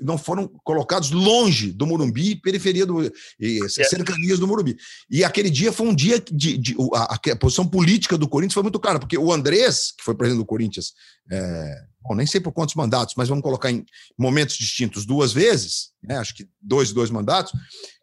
não foram colocados longe do Morumbi, periferia do e, cercanias do Morumbi. E aquele dia foi um dia de, de a, a, posição política do Corinthians foi muito clara, porque o Andrés, que foi presidente do Corinthians, é, bom, nem sei por quantos mandatos, mas vamos colocar em momentos distintos duas vezes, né, acho que dois e dois mandatos,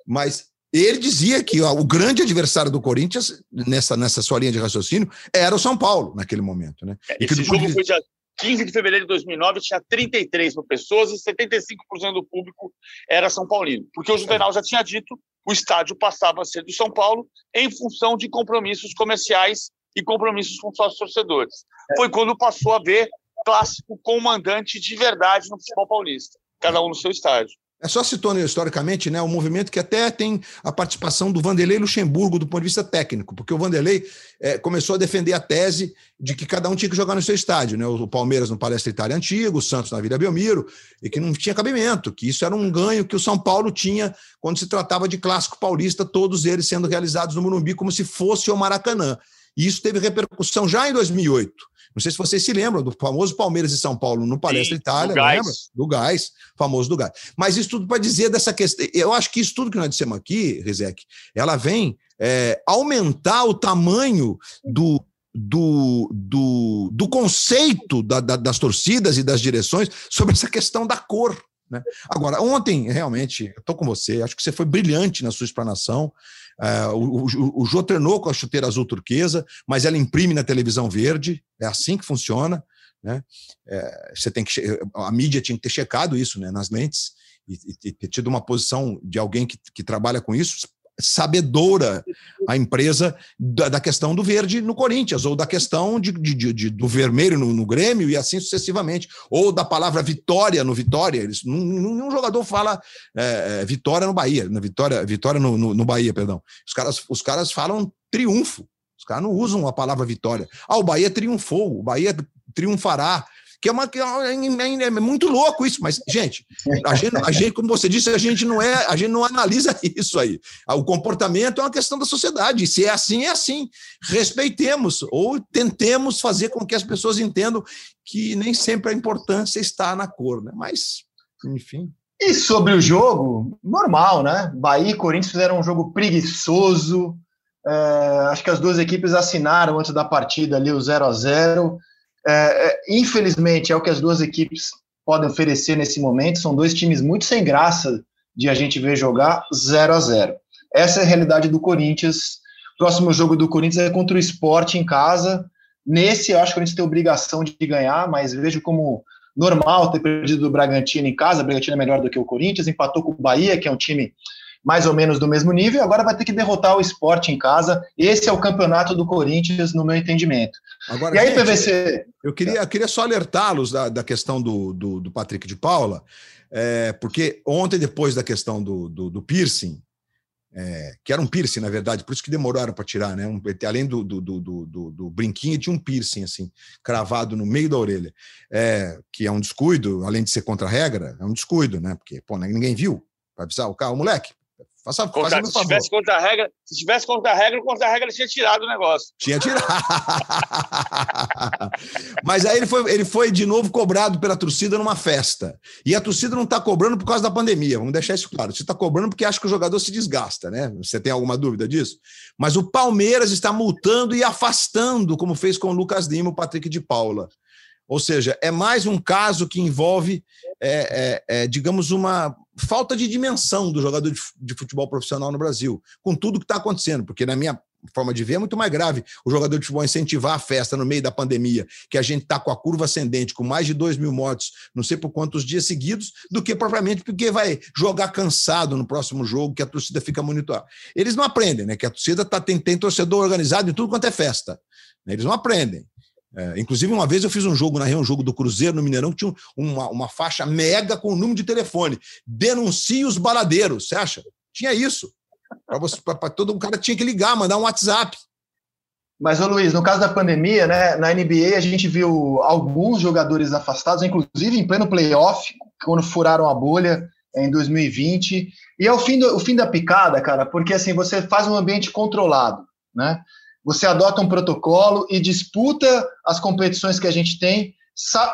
mas ele dizia que ó, o grande adversário do Corinthians, nessa, nessa sua linha de raciocínio, era o São Paulo naquele momento. Né? Esse jogo foi dia 15 de fevereiro de 2009, tinha 33 mil pessoas e 75% do público era São Paulino. Porque o Juvenal já tinha dito o estádio passava a ser do São Paulo em função de compromissos comerciais e compromissos com sócios torcedores. Foi quando passou a ver clássico com mandante de verdade no futebol paulista, cada um no seu estádio. É só citando historicamente, né, um movimento que até tem a participação do Vanderlei Luxemburgo do ponto de vista técnico, porque o Vanderlei é, começou a defender a tese de que cada um tinha que jogar no seu estádio, né? O Palmeiras no Palestra Itália Antigo, o Santos na Vila Belmiro, e que não tinha cabimento, que isso era um ganho que o São Paulo tinha quando se tratava de clássico paulista, todos eles sendo realizados no Morumbi como se fosse o Maracanã. E isso teve repercussão já em 2008. Não sei se vocês se lembram do famoso Palmeiras e São Paulo no Palestra Sim, Itália, do lembra? Do gás, famoso do gás. Mas isso tudo para dizer dessa questão. Eu acho que isso tudo que nós dissemos aqui, Rizek, ela vem é, aumentar o tamanho do, do, do, do conceito da, da, das torcidas e das direções sobre essa questão da cor. Né? Agora, ontem, realmente, estou com você, acho que você foi brilhante na sua explanação. Uh, o, o, o Jô treinou com a chuteira azul turquesa, mas ela imprime na televisão verde, é assim que funciona. Né? É, você tem que a mídia tinha que ter checado isso né, nas lentes e, e, ter tido uma posição de alguém que, que trabalha com isso sabedora a empresa da, da, questão do verde no Corinthians, ou da questão de, de, de do vermelho no, no, Grêmio e assim sucessivamente, ou da palavra vitória no Vitória. Eles, nenhum jogador fala é, é vitória no Bahia, na vitória, vitória no, no, no, Bahia, perdão. Os caras, os caras falam triunfo. Os caras não usam a palavra vitória. Ah, o Bahia triunfou, o Bahia triunfará. Que é uma que é, é, é muito louco isso, mas gente, a gente, a gente, como você disse, a gente não é, a gente não analisa (laughs) isso aí. O comportamento é uma questão da sociedade. Se é assim, é assim. Respeitemos ou tentemos fazer com que as pessoas entendam que nem sempre a importância está na cor, né? Mas, enfim. E sobre o jogo, normal, né? Bahia e Corinthians fizeram um jogo preguiçoso. É, acho que as duas equipes assinaram antes da partida ali o 0 a 0 é, é, Infelizmente, é o que as duas equipes podem oferecer nesse momento. São dois times muito sem graça de a gente ver jogar 0 a 0 Essa é a realidade do Corinthians. Próximo jogo do Corinthians é contra o Sport em casa. Nesse, eu acho que o Corinthians tem obrigação de ganhar, mas vejo como normal ter perdido do Bragantino em casa. O Bragantino é melhor do que o Corinthians, empatou com o Bahia, que é um time mais ou menos do mesmo nível, agora vai ter que derrotar o esporte em casa. Esse é o campeonato do Corinthians, no meu entendimento. Agora, e aí, gente, PVC. Eu queria, eu queria só alertá-los da, da questão do, do, do, Patrick de Paula, é, porque ontem, depois da questão do, do, do piercing, é, que era um piercing, na verdade, por isso que demoraram para tirar, né? Um, além do, do, do, do, brinquinho, tinha um piercing, assim, cravado no meio da orelha, é, que é um descuido, além de ser contra a regra, é um descuido, né? Porque, pô, ninguém viu, para avisar o carro, moleque, Faça, contra, faça se tivesse contra a regra, se tivesse contra a regra, contra a regra ele tinha tirado o negócio. Tinha tirado. (laughs) Mas aí ele foi, ele foi de novo cobrado pela torcida numa festa. E a torcida não está cobrando por causa da pandemia, vamos deixar isso claro. Você está cobrando porque acha que o jogador se desgasta, né? Você tem alguma dúvida disso? Mas o Palmeiras está multando e afastando, como fez com o Lucas Lima, o Patrick de Paula. Ou seja, é mais um caso que envolve, é, é, é, digamos, uma falta de dimensão do jogador de futebol profissional no Brasil, com tudo que está acontecendo, porque na minha forma de ver é muito mais grave o jogador de futebol incentivar a festa no meio da pandemia, que a gente está com a curva ascendente, com mais de 2 mil mortos, não sei por quantos dias seguidos, do que propriamente porque vai jogar cansado no próximo jogo, que a torcida fica monitorando. Eles não aprendem, né? Que a torcida tá, tem, tem torcedor organizado em tudo quanto é festa. Né? Eles não aprendem. É, inclusive, uma vez eu fiz um jogo, na um jogo do Cruzeiro no Mineirão, que tinha uma, uma faixa mega com o número de telefone. Denuncie os baladeiros, você acha? Tinha isso. Para todo o cara tinha que ligar, mandar um WhatsApp. Mas, ô Luiz, no caso da pandemia, né, na NBA a gente viu alguns jogadores afastados, inclusive em pleno playoff, quando furaram a bolha em 2020. E é o fim, do, o fim da picada, cara, porque assim, você faz um ambiente controlado, né? Você adota um protocolo e disputa as competições que a gente tem,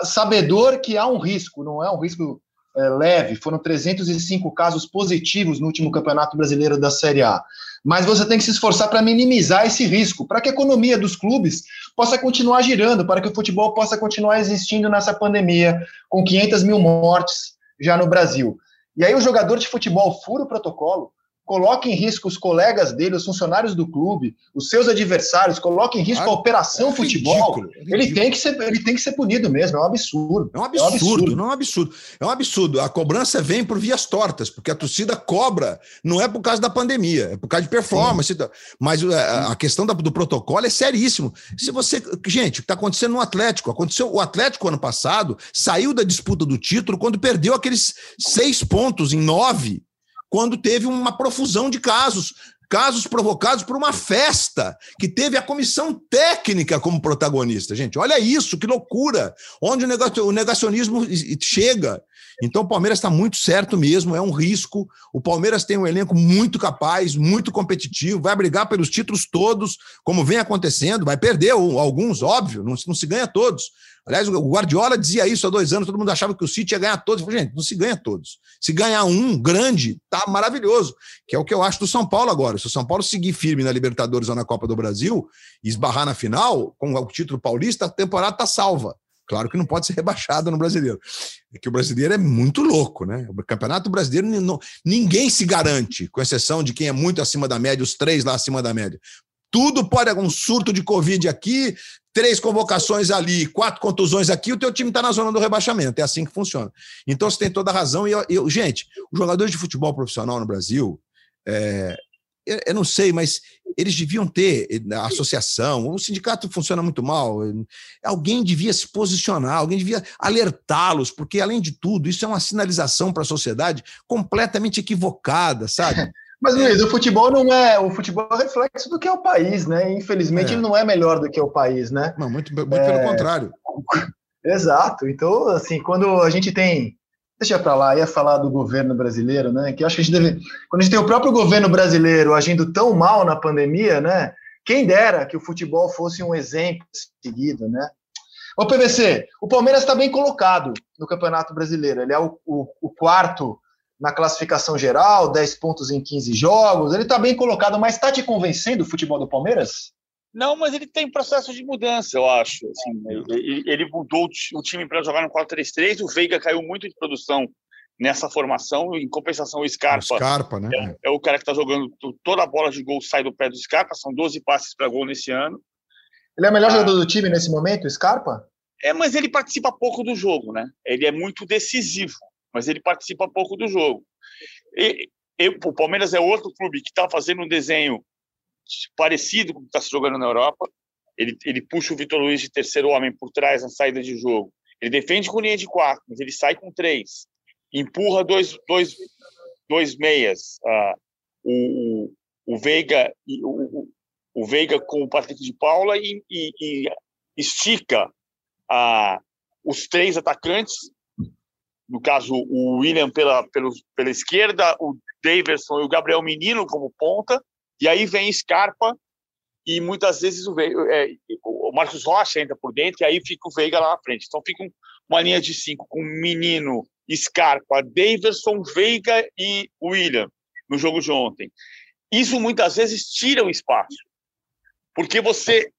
sabedor que há um risco, não é um risco é, leve. Foram 305 casos positivos no último Campeonato Brasileiro da Série A. Mas você tem que se esforçar para minimizar esse risco, para que a economia dos clubes possa continuar girando, para que o futebol possa continuar existindo nessa pandemia, com 500 mil mortes já no Brasil. E aí o jogador de futebol fura o protocolo, coloca em risco os colegas dele, os funcionários do clube, os seus adversários, coloca em risco a operação é futebol, ridículo, é ridículo. ele tem que ser ele tem que ser punido mesmo, é um absurdo. É um absurdo, é um absurdo. não é um absurdo. É um absurdo. A cobrança vem por vias tortas, porque a torcida cobra, não é por causa da pandemia, é por causa de performance, Sim. mas a, a questão do protocolo é seríssimo. Se você, gente, o que está acontecendo no Atlético, aconteceu o Atlético ano passado saiu da disputa do título quando perdeu aqueles seis pontos em nove quando teve uma profusão de casos, casos provocados por uma festa que teve a comissão técnica como protagonista. Gente, olha isso, que loucura! Onde o negacionismo chega. Então o Palmeiras está muito certo mesmo, é um risco. O Palmeiras tem um elenco muito capaz, muito competitivo, vai brigar pelos títulos todos, como vem acontecendo, vai perder alguns, óbvio, não, não se ganha todos. Aliás, o Guardiola dizia isso há dois anos, todo mundo achava que o City ia ganhar todos. Eu falei, gente, não se ganha todos. Se ganhar um grande, tá maravilhoso. Que é o que eu acho do São Paulo agora. Se o São Paulo seguir firme na Libertadores ou na Copa do Brasil e esbarrar na final, com o título paulista, a temporada tá salva. Claro que não pode ser rebaixado no brasileiro. É que o brasileiro é muito louco, né? O campeonato brasileiro, ninguém se garante, com exceção de quem é muito acima da média, os três lá acima da média. Tudo pode, um surto de Covid aqui, três convocações ali, quatro contusões aqui, o teu time está na zona do rebaixamento. É assim que funciona. Então você tem toda a razão. E eu, eu gente, os jogadores de futebol profissional no Brasil, é, eu, eu, não sei, mas eles deviam ter a associação. O sindicato funciona muito mal. Alguém devia se posicionar, alguém devia alertá-los, porque além de tudo, isso é uma sinalização para a sociedade completamente equivocada, sabe? (laughs) Mas, Luiz, o futebol não é. O futebol é reflexo do que é o país, né? Infelizmente, é. ele não é melhor do que o país, né? Não, muito, muito é... pelo contrário. (laughs) Exato. Então, assim, quando a gente tem. Deixa para lá, ia falar do governo brasileiro, né? Que acho que a gente deve. Quando a gente tem o próprio governo brasileiro agindo tão mal na pandemia, né? Quem dera que o futebol fosse um exemplo seguido, né? O PVC, o Palmeiras está bem colocado no Campeonato Brasileiro. Ele é o, o, o quarto na classificação geral, 10 pontos em 15 jogos. Ele está bem colocado, mas está te convencendo o futebol do Palmeiras? Não, mas ele tem processo de mudança, eu acho. Assim, ele, ele mudou o time para jogar no 4-3-3. O Veiga caiu muito de produção nessa formação. Em compensação, o Scarpa, o Scarpa né? é, é o cara que está jogando toda a bola de gol sai do pé do Scarpa. São 12 passes para gol nesse ano. Ele é o melhor ah. jogador do time nesse momento, o Scarpa? É, mas ele participa pouco do jogo, né? Ele é muito decisivo, mas ele participa pouco do jogo. E, e o Palmeiras é outro clube que está fazendo um desenho parecido com o que está se jogando na Europa. Ele, ele puxa o Vitor Luiz de terceiro homem por trás na saída de jogo. Ele defende com linha de quatro, mas ele sai com três. Empurra dois, dois, dois meias. Uh, o, o, Veiga o, o Veiga com o Patrick de Paula e, e, e estica uh, os três atacantes. No caso, o William pela, pela, pela esquerda, o Davidson e o Gabriel Menino como ponta e aí vem Scarpa e muitas vezes o, Veiga, é, o Marcos Rocha entra por dentro e aí fica o Veiga lá na frente. Então fica uma linha de cinco com Menino, Scarpa, Davidson, Veiga e William no jogo de ontem. Isso muitas vezes tira o espaço, porque você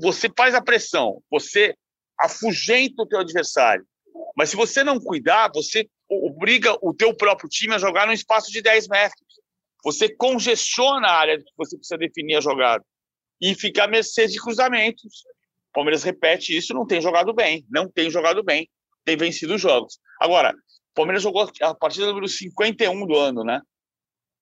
você faz a pressão, você afugenta o teu adversário. Mas se você não cuidar, você obriga o teu próprio time a jogar num espaço de 10 metros. Você congestiona a área que você precisa definir a jogada e fica à mercê de cruzamentos. O Palmeiras repete isso, não tem jogado bem, não tem jogado bem, tem vencido os jogos. Agora, o Palmeiras jogou a partida número 51 do ano, né?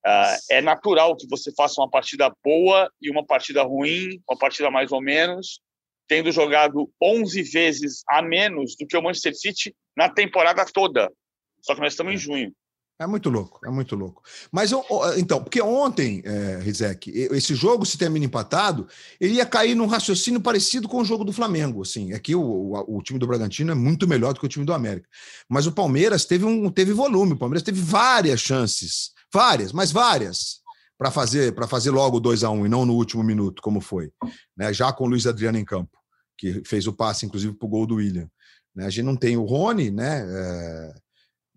Uh, é natural que você faça uma partida boa e uma partida ruim, uma partida mais ou menos, tendo jogado 11 vezes a menos do que o Manchester City na temporada toda. Só que nós estamos em junho. É muito louco, é muito louco. Mas então, porque ontem, é, Rizek, esse jogo, se termina empatado, ele ia cair num raciocínio parecido com o jogo do Flamengo. Assim, é o, o, o, time do Bragantino é muito melhor do que o time do América. Mas o Palmeiras teve um teve volume, o Palmeiras teve várias chances, várias, mas várias, para fazer para fazer logo 2 a 1 um, e não no último minuto, como foi. Né? Já com o Luiz Adriano em campo, que fez o passe, inclusive, para o gol do William. Né? A gente não tem o Rony, né? É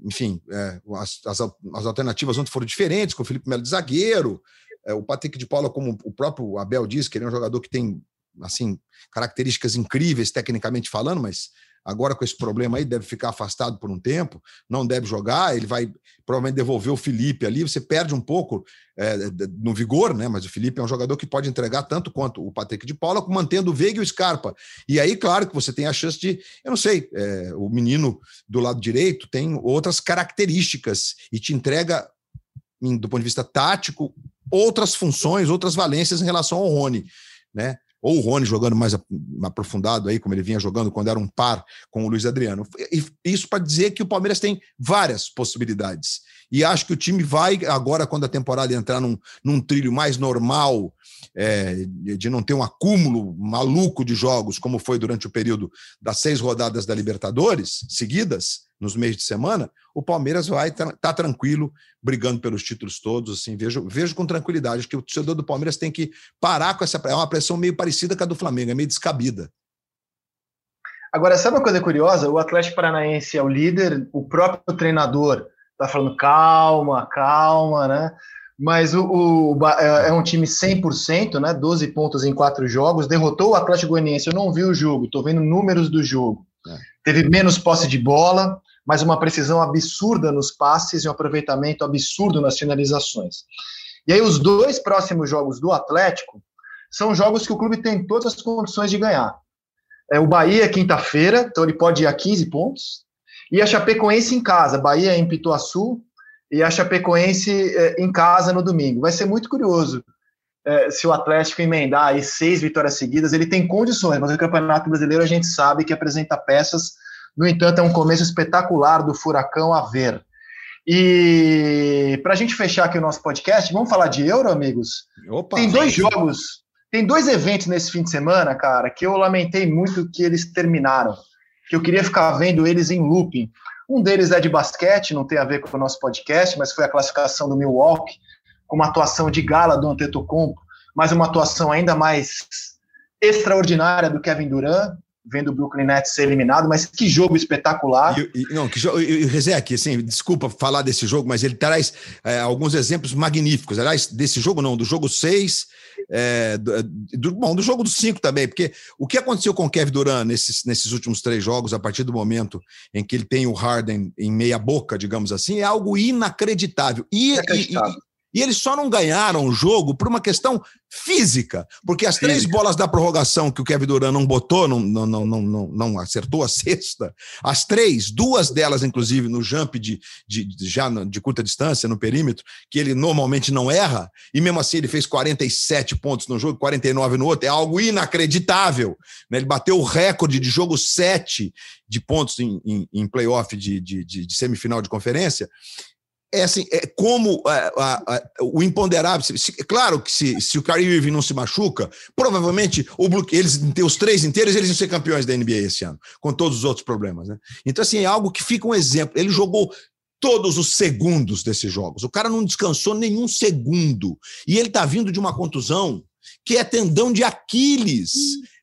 enfim, é, as, as, as, alternativas ontem foram diferentes, com o Felipe Melo de zagueiro, é, o Patrick de Paula, como o próprio Abel disse, que ele é um jogador que tem assim características incríveis tecnicamente falando, mas agora com esse problema aí deve ficar afastado por um tempo, não deve jogar, ele vai provavelmente devolver o Felipe ali, você perde um pouco é, no vigor, né? Mas o Felipe é um jogador que pode entregar tanto quanto o Patrick de Paula, mantendo o Veiga e o Scarpa. E aí, claro que você tem a chance de, eu não sei, é, o menino do lado direito tem outras características e te entrega, do ponto de vista tático, outras funções, outras valências em relação ao Rony, né? Ou o Rony jogando mais aprofundado aí, como ele vinha jogando quando era um par com o Luiz Adriano. E isso para dizer que o Palmeiras tem várias possibilidades. E acho que o time vai, agora, quando a temporada entrar num, num trilho mais normal, é, de não ter um acúmulo maluco de jogos, como foi durante o período das seis rodadas da Libertadores seguidas, nos meses de semana, o Palmeiras vai estar tá, tá tranquilo, brigando pelos títulos todos. Assim, vejo, vejo com tranquilidade. Acho que o torcedor do Palmeiras tem que parar com essa. É uma pressão meio parecida com a do Flamengo, é meio descabida. Agora, sabe uma coisa curiosa? O Atlético Paranaense é o líder, o próprio treinador está falando calma, calma, né? Mas o, o, é, é um time 100%, né? 12 pontos em quatro jogos, derrotou o Atlético Goianiense. Eu não vi o jogo, estou vendo números do jogo. É. Teve menos posse de bola, mas uma precisão absurda nos passes e um aproveitamento absurdo nas finalizações. E aí, os dois próximos jogos do Atlético são jogos que o clube tem todas as condições de ganhar. É o Bahia, quinta-feira, então ele pode ir a 15 pontos. E a Chapecoense em casa, Bahia em Pituaçu, e a Chapecoense é, em casa no domingo. Vai ser muito curioso é, se o Atlético emendar aí seis vitórias seguidas. Ele tem condições, mas o Campeonato Brasileiro a gente sabe que apresenta peças no entanto, é um começo espetacular do Furacão a ver. E para a gente fechar aqui o nosso podcast, vamos falar de Euro, amigos? Opa, tem dois jogos, tem dois eventos nesse fim de semana, cara, que eu lamentei muito que eles terminaram. que eu queria ficar vendo eles em looping. Um deles é de basquete, não tem a ver com o nosso podcast, mas foi a classificação do Milwaukee, com uma atuação de gala do Antetokounmpo, mas uma atuação ainda mais extraordinária do Kevin Durant, vendo o Brooklyn Nets ser eliminado, mas que jogo espetacular. E, e, não, que jogo, e, Rezek, assim, desculpa falar desse jogo, mas ele traz é, alguns exemplos magníficos. Aliás, desse jogo não, do jogo 6, é, do, do, bom, do jogo do 5 também, porque o que aconteceu com o Kevin Durant nesses, nesses últimos três jogos, a partir do momento em que ele tem o Harden em meia boca, digamos assim, é algo inacreditável. E, inacreditável. E eles só não ganharam o jogo por uma questão física, porque as três bolas da prorrogação que o Kevin Durant não botou, não, não, não, não, não acertou a (laughs) sexta, as três, duas delas, inclusive, no jump de, de, de, já de curta distância, no perímetro, que ele normalmente não erra, e mesmo assim ele fez 47 pontos no jogo, 49 no outro, é algo inacreditável. Né? Ele bateu o recorde de jogo 7 de pontos em, em, em playoff de, de, de, de semifinal de conferência é assim, é como a, a, a, o imponderável. Se, claro que se, se o Kyrie Irving não se machuca, provavelmente o Blue, eles os três inteiros eles vão ser campeões da NBA esse ano, com todos os outros problemas, né? Então assim é algo que fica um exemplo. Ele jogou todos os segundos desses jogos. O cara não descansou nenhum segundo e ele está vindo de uma contusão que é tendão de Aquiles.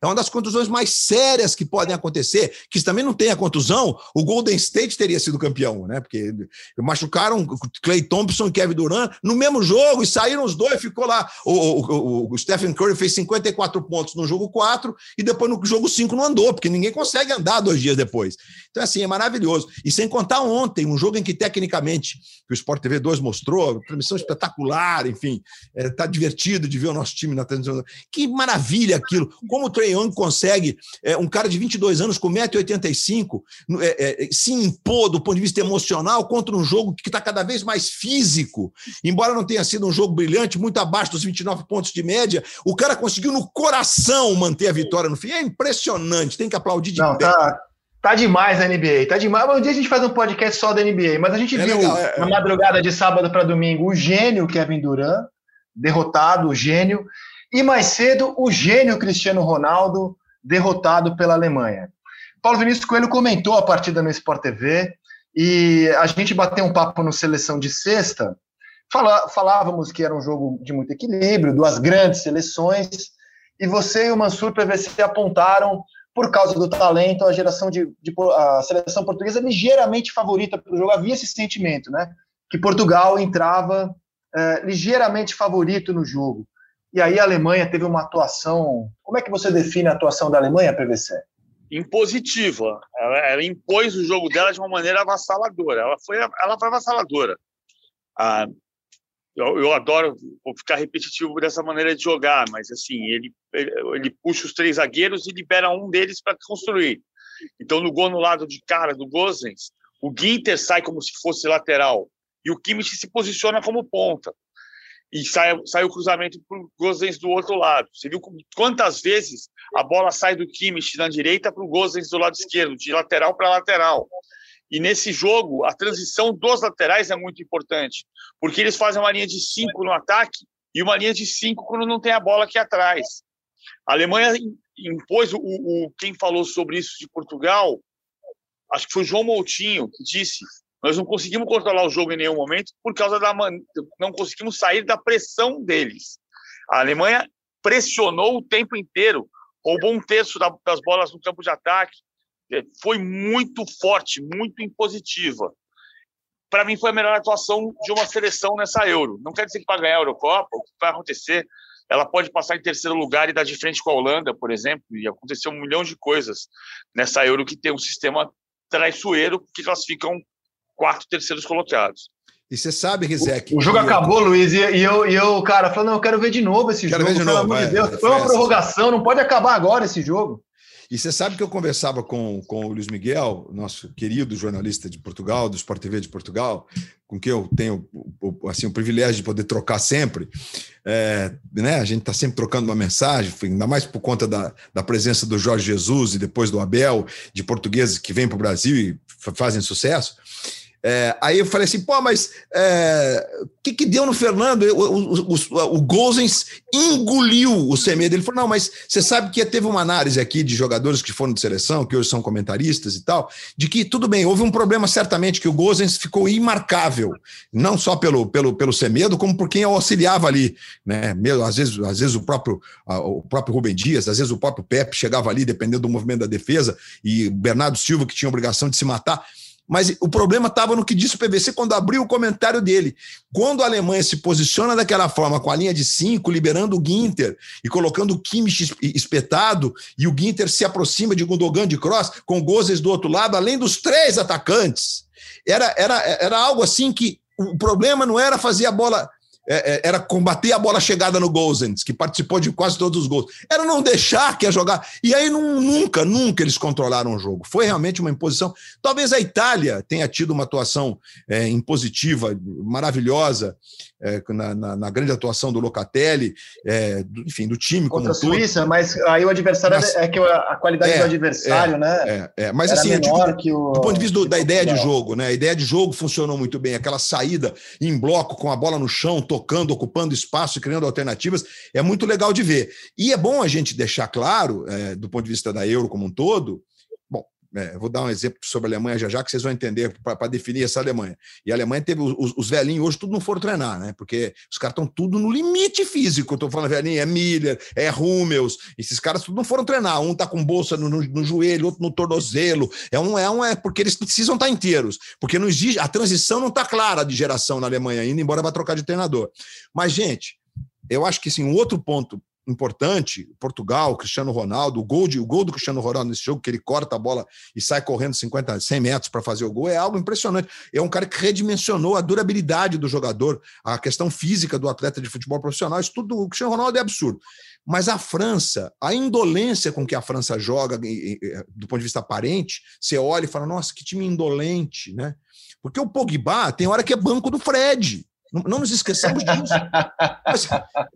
É uma das contusões mais sérias que podem acontecer. Que também não tem a contusão, o Golden State teria sido campeão, né? Porque machucaram Clay Thompson e Kevin Durant no mesmo jogo e saíram os dois, ficou lá. O, o, o Stephen Curry fez 54 pontos no jogo 4 e depois no jogo 5 não andou, porque ninguém consegue andar dois dias depois. Então, assim, é maravilhoso. E sem contar ontem, um jogo em que, tecnicamente, que o Sport TV 2 mostrou, transmissão espetacular, enfim, é, tá divertido de ver o nosso time na transmissão. Que maravilha aquilo! Como o Trey Young consegue, é, um cara de 22 anos com 1,85m, é, é, se impor do ponto de vista emocional contra um jogo que está cada vez mais físico. Embora não tenha sido um jogo brilhante, muito abaixo dos 29 pontos de média, o cara conseguiu no coração manter a vitória no fim. É impressionante, tem que aplaudir de não, pé. Tá, tá demais a NBA, tá demais. Um dia a gente faz um podcast só da NBA, mas a gente é viu legal, é, na madrugada de sábado para domingo o gênio Kevin Durant, derrotado, o gênio, e mais cedo, o gênio Cristiano Ronaldo, derrotado pela Alemanha. Paulo Vinícius Coelho comentou a partida no Sport TV e a gente bateu um papo no Seleção de Sexta. Fala, falávamos que era um jogo de muito equilíbrio, duas grandes seleções, e você e o Mansur PVC apontaram, por causa do talento, a geração de, de a seleção portuguesa ligeiramente favorita para o jogo. Havia esse sentimento, né? Que Portugal entrava é, ligeiramente favorito no jogo. E aí a Alemanha teve uma atuação. Como é que você define a atuação da Alemanha, PVC? Impositiva. Ela, ela impôs o jogo dela de uma maneira avassaladora. Ela foi, ela foi avassaladora. Ah, eu, eu, adoro ficar repetitivo dessa maneira de jogar, mas assim ele, ele, ele puxa os três zagueiros e libera um deles para construir. Então no gol no lado de cara do Gozens, o Ginter sai como se fosse lateral e o Kimmich se posiciona como ponta e sai, sai o cruzamento para o Gozens do outro lado. Você viu quantas vezes a bola sai do Kimmich na direita para o Gozens do lado esquerdo, de lateral para lateral. E nesse jogo, a transição dos laterais é muito importante, porque eles fazem uma linha de cinco no ataque e uma linha de cinco quando não tem a bola aqui atrás. A Alemanha impôs o, o quem falou sobre isso de Portugal, acho que foi João Moutinho que disse nós não conseguimos controlar o jogo em nenhum momento por causa da man... não conseguimos sair da pressão deles. A Alemanha pressionou o tempo inteiro, roubou um terço das bolas no campo de ataque, é, foi muito forte, muito impositiva. Para mim foi a melhor atuação de uma seleção nessa Euro. Não quer dizer que vai ganhar a Eurocopa, o que vai acontecer? Ela pode passar em terceiro lugar e dar de frente com a Holanda, por exemplo, e aconteceu um milhão de coisas nessa Euro que tem um sistema traiçoeiro que classificam quatro terceiros colocados. E você sabe, Rizek. O, o jogo acabou, eu... Luiz, e, e, eu, e eu, cara, falando, não, eu quero ver de novo esse quero jogo. Ver de novo, pelo amor de Deus. Foi uma prorrogação, não pode acabar agora esse jogo. E você sabe que eu conversava com, com o Luiz Miguel, nosso querido jornalista de Portugal, do Sport TV de Portugal, com quem eu tenho assim, o privilégio de poder trocar sempre. É, né? A gente está sempre trocando uma mensagem, ainda mais por conta da, da presença do Jorge Jesus e depois do Abel, de portugueses que vêm para o Brasil e fazem sucesso. É, aí eu falei assim, pô, mas o é, que, que deu no Fernando? O, o, o, o Gozens engoliu o Semedo. Ele falou, não, mas você sabe que teve uma análise aqui de jogadores que foram de seleção, que hoje são comentaristas e tal, de que, tudo bem, houve um problema certamente, que o Gozens ficou imarcável, não só pelo, pelo, pelo Semedo, como por quem auxiliava ali, né? Mesmo, às, vezes, às vezes o próprio, o próprio Rubem Dias, às vezes o próprio Pepe chegava ali, dependendo do movimento da defesa, e Bernardo Silva, que tinha obrigação de se matar. Mas o problema estava no que disse o PVC quando abriu o comentário dele. Quando a Alemanha se posiciona daquela forma, com a linha de cinco, liberando o Ginter e colocando o Kimmich espetado, e o Ginter se aproxima de Gundogan de Cross, com Gozes do outro lado, além dos três atacantes. Era, era, era algo assim que o problema não era fazer a bola é, é, era combater a bola chegada no Gozens, que participou de quase todos os gols. Era não deixar que ia jogar. E aí não, nunca, nunca eles controlaram o jogo. Foi realmente uma imposição. Talvez a Itália tenha tido uma atuação é, impositiva, maravilhosa, é, na, na, na, grande atuação do Locatelli, é, do, enfim, do time Contra a Suíça, mas aí o adversário é que a qualidade do é, adversário, né? É, mas assim, digo, o, do ponto de vista do, da ideia de jogo, né? A ideia de jogo funcionou muito bem. Aquela saída em bloco com a bola no chão, tocando, ocupando espaço e criando alternativas, é muito legal de ver. E é bom a gente deixar claro, é, do ponto de vista da Euro como um todo, é, vou dar um exemplo sobre a Alemanha já já, que vocês vão entender para definir essa Alemanha. E a Alemanha teve os, os, velhinhos hoje, tudo não foram treinar, né? Porque os caras estão tudo no limite físico. Estou falando velhinho, é Miller, é Rummels, esses caras tudo não foram treinar. Um tá com bolsa no, no, no, joelho, outro no tornozelo. É um, é um, é porque eles precisam estar tá inteiros. Porque não existe, a transição não está clara de geração na Alemanha ainda, embora vá trocar de treinador. Mas, gente, eu acho que sim, um outro ponto importante, Portugal, Cristiano Ronaldo, o gol, de, o gol do Cristiano Ronaldo nesse jogo, que ele corta a bola e sai correndo 50, 100 metros para fazer o gol, é algo impressionante. É um cara que redimensionou a durabilidade do jogador, a questão física do atleta de futebol profissional, isso tudo, o Cristiano Ronaldo é absurdo. Mas a França, a indolência com que a França joga, do ponto de vista aparente, você olha e fala, nossa, que time indolente, né? Porque o Pogba tem hora que é banco do Fred. Não, nos esqueçamos disso. Mas,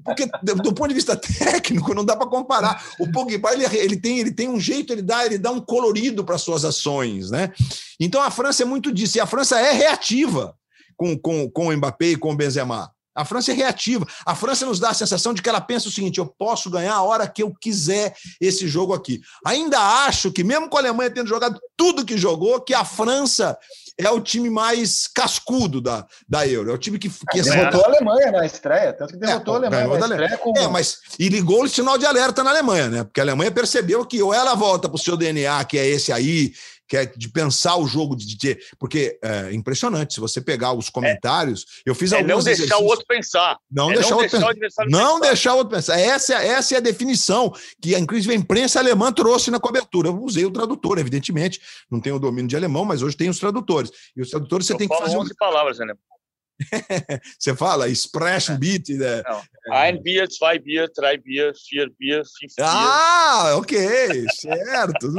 porque, do ponto de vista técnico, não dá para comparar. O Pogba ele, ele, tem, ele tem um jeito, ele dá, ele dá um colorido para suas ações. Né? Então a França é muito disso. E a França é reativa com, com, com o Mbappé e com o Benzema. A França é reativa. A França nos dá a sensação de que ela pensa o seguinte: eu posso ganhar a hora que eu quiser esse jogo aqui. Ainda acho que, mesmo com a Alemanha tendo jogado tudo que jogou, que a França é o time mais cascudo da, da Euro. É o time que. que derrotou a Alemanha na estreia, tanto que derrotou é, a Alemanha na estreia. Com... É, mas. E ligou o sinal de alerta na Alemanha, né? Porque a Alemanha percebeu que ou ela volta para o seu DNA, que é esse aí, que é de pensar o jogo, de ter. Porque é impressionante, se você pegar os comentários, é, eu fiz é alguns. Não deixar o outro pensar. Não, é deixar, não deixar, o outro pensar. Não pensar. deixar o outro pensar. Essa, essa é a definição que, inclusive, a imprensa alemã trouxe na cobertura. Eu usei o tradutor, evidentemente. Não tenho o domínio de alemão, mas hoje tem os tradutores. E os tradutores você eu tem que fazer. 11 palavras, né? (laughs) Você fala Expression Beat. Né? Ein Bier, zwei Bier, drei Bier, vier Bier, fünf Bier. Ah, ok, certo.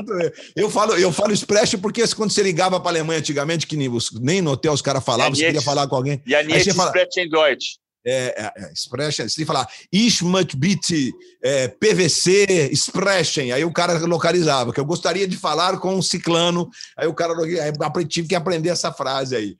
eu falo, eu falo Expression porque quando você ligava para a Alemanha antigamente, que nem, nem no hotel os caras falavam, você queria falar com alguém. E a Niet Expression Deutsch. É, é, é, Expression, você tem que falar Ishmat Beat, é, PVC, Expression, aí o cara localizava, que eu gostaria de falar com um ciclano, aí o cara aí, tive que aprender essa frase aí.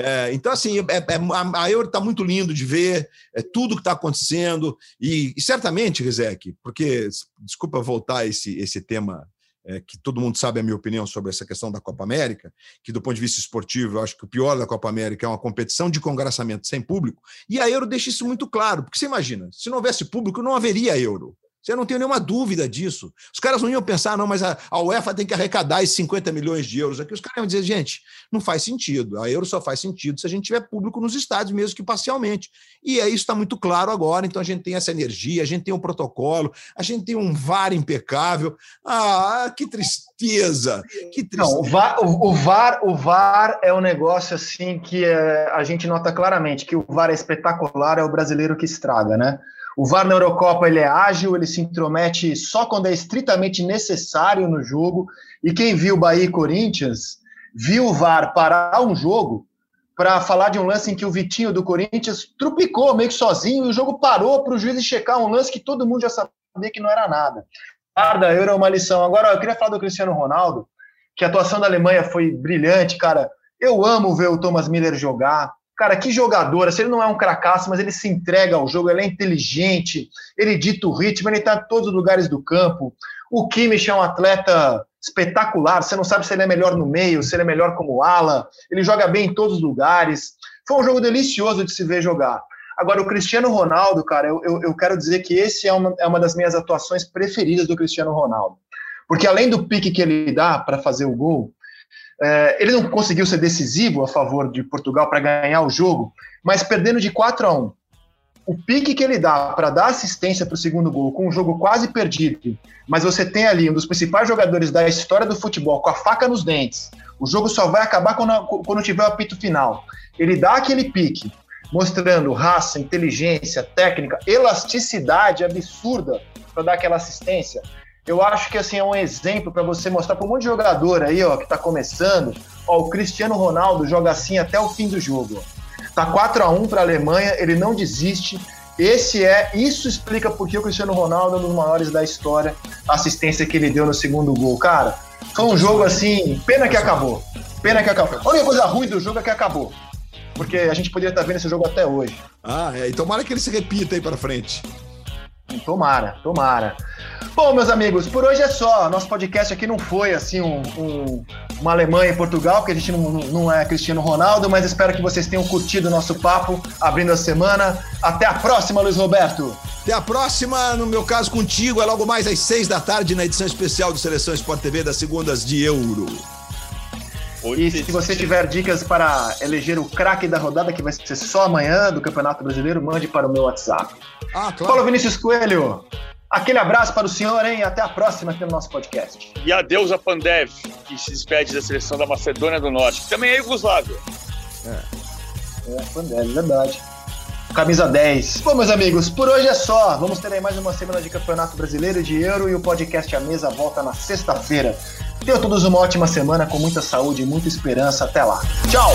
É, então, assim, é, é, a Euro está muito lindo de ver, é tudo que está acontecendo, e, e certamente, Rizek, porque, desculpa voltar a esse, esse tema é, que todo mundo sabe a minha opinião sobre essa questão da Copa América, que do ponto de vista esportivo, eu acho que o pior da Copa América é uma competição de congraçamento sem público, e a Euro deixa isso muito claro, porque você imagina, se não houvesse público, não haveria Euro. Você não tem nenhuma dúvida disso. Os caras não iam pensar, não, mas a, a UEFA tem que arrecadar esses 50 milhões de euros aqui. Os caras iam dizer, gente, não faz sentido. A euro só faz sentido se a gente tiver público nos estádios, mesmo que parcialmente. E aí isso está muito claro agora. Então a gente tem essa energia, a gente tem um protocolo, a gente tem um VAR impecável. Ah, que tristeza! Que tristeza. Não, o, VAR, o, o, VAR, o VAR é um negócio assim que é, a gente nota claramente que o VAR é espetacular, é o brasileiro que estraga, né? O VAR na Eurocopa ele é ágil, ele se intromete só quando é estritamente necessário no jogo. E quem viu Bahia e Corinthians viu o VAR parar um jogo para falar de um lance em que o Vitinho do Corinthians truplicou meio que sozinho e o jogo parou para o juiz checar um lance que todo mundo já sabia que não era nada. VAR da Euro é uma lição. Agora, eu queria falar do Cristiano Ronaldo, que a atuação da Alemanha foi brilhante, cara. Eu amo ver o Thomas Miller jogar. Cara, que jogador. Se ele não é um cracaço, mas ele se entrega ao jogo, ele é inteligente, ele dita o ritmo, ele está em todos os lugares do campo. O Kimmich é um atleta espetacular. Você não sabe se ele é melhor no meio, se ele é melhor como ala. Ele joga bem em todos os lugares. Foi um jogo delicioso de se ver jogar. Agora, o Cristiano Ronaldo, cara, eu, eu, eu quero dizer que esse é uma, é uma das minhas atuações preferidas do Cristiano Ronaldo. Porque além do pique que ele dá para fazer o gol, ele não conseguiu ser decisivo a favor de Portugal para ganhar o jogo, mas perdendo de 4 a 1 o pique que ele dá para dar assistência para o segundo gol, com um jogo quase perdido, mas você tem ali um dos principais jogadores da história do futebol com a faca nos dentes, o jogo só vai acabar quando, quando tiver o apito final. Ele dá aquele pique, mostrando raça, inteligência, técnica, elasticidade absurda para dar aquela assistência. Eu acho que assim é um exemplo para você mostrar para um monte de jogador aí, ó, que está começando. Ó, o Cristiano Ronaldo joga assim até o fim do jogo. Tá 4 a 1 para a Alemanha, ele não desiste. Esse é, isso explica por que o Cristiano Ronaldo é um dos maiores da história, a assistência que ele deu no segundo gol. Cara, foi um jogo assim, pena que acabou. Pena que acabou. A única coisa ruim do jogo é que acabou. Porque a gente poderia estar vendo esse jogo até hoje. Ah, é. E tomara que ele se repita aí para frente. Tomara, tomara. Bom, meus amigos, por hoje é só. Nosso podcast aqui não foi assim um, um, uma Alemanha e Portugal, porque a gente não, não é Cristiano Ronaldo, mas espero que vocês tenham curtido o nosso papo abrindo a semana. Até a próxima, Luiz Roberto. Até a próxima, no meu caso contigo, é logo mais às seis da tarde na edição especial do Seleção Sport TV das segundas de Euro. E se você tiver dicas para eleger o craque da rodada, que vai ser só amanhã do Campeonato Brasileiro, mande para o meu WhatsApp. Ah, claro. Paulo Vinícius Coelho, aquele abraço para o senhor, hein? Até a próxima aqui no nosso podcast. E adeus a Pandev, que se despede da seleção da Macedônia do Norte, que também é Yugoslávia. É, é Pandev, verdade. Camisa 10. Bom, meus amigos, por hoje é só. Vamos ter aí mais uma semana de Campeonato Brasileiro de Euro e o podcast A Mesa volta na sexta-feira. Tenham todos uma ótima semana com muita saúde e muita esperança. Até lá. Tchau!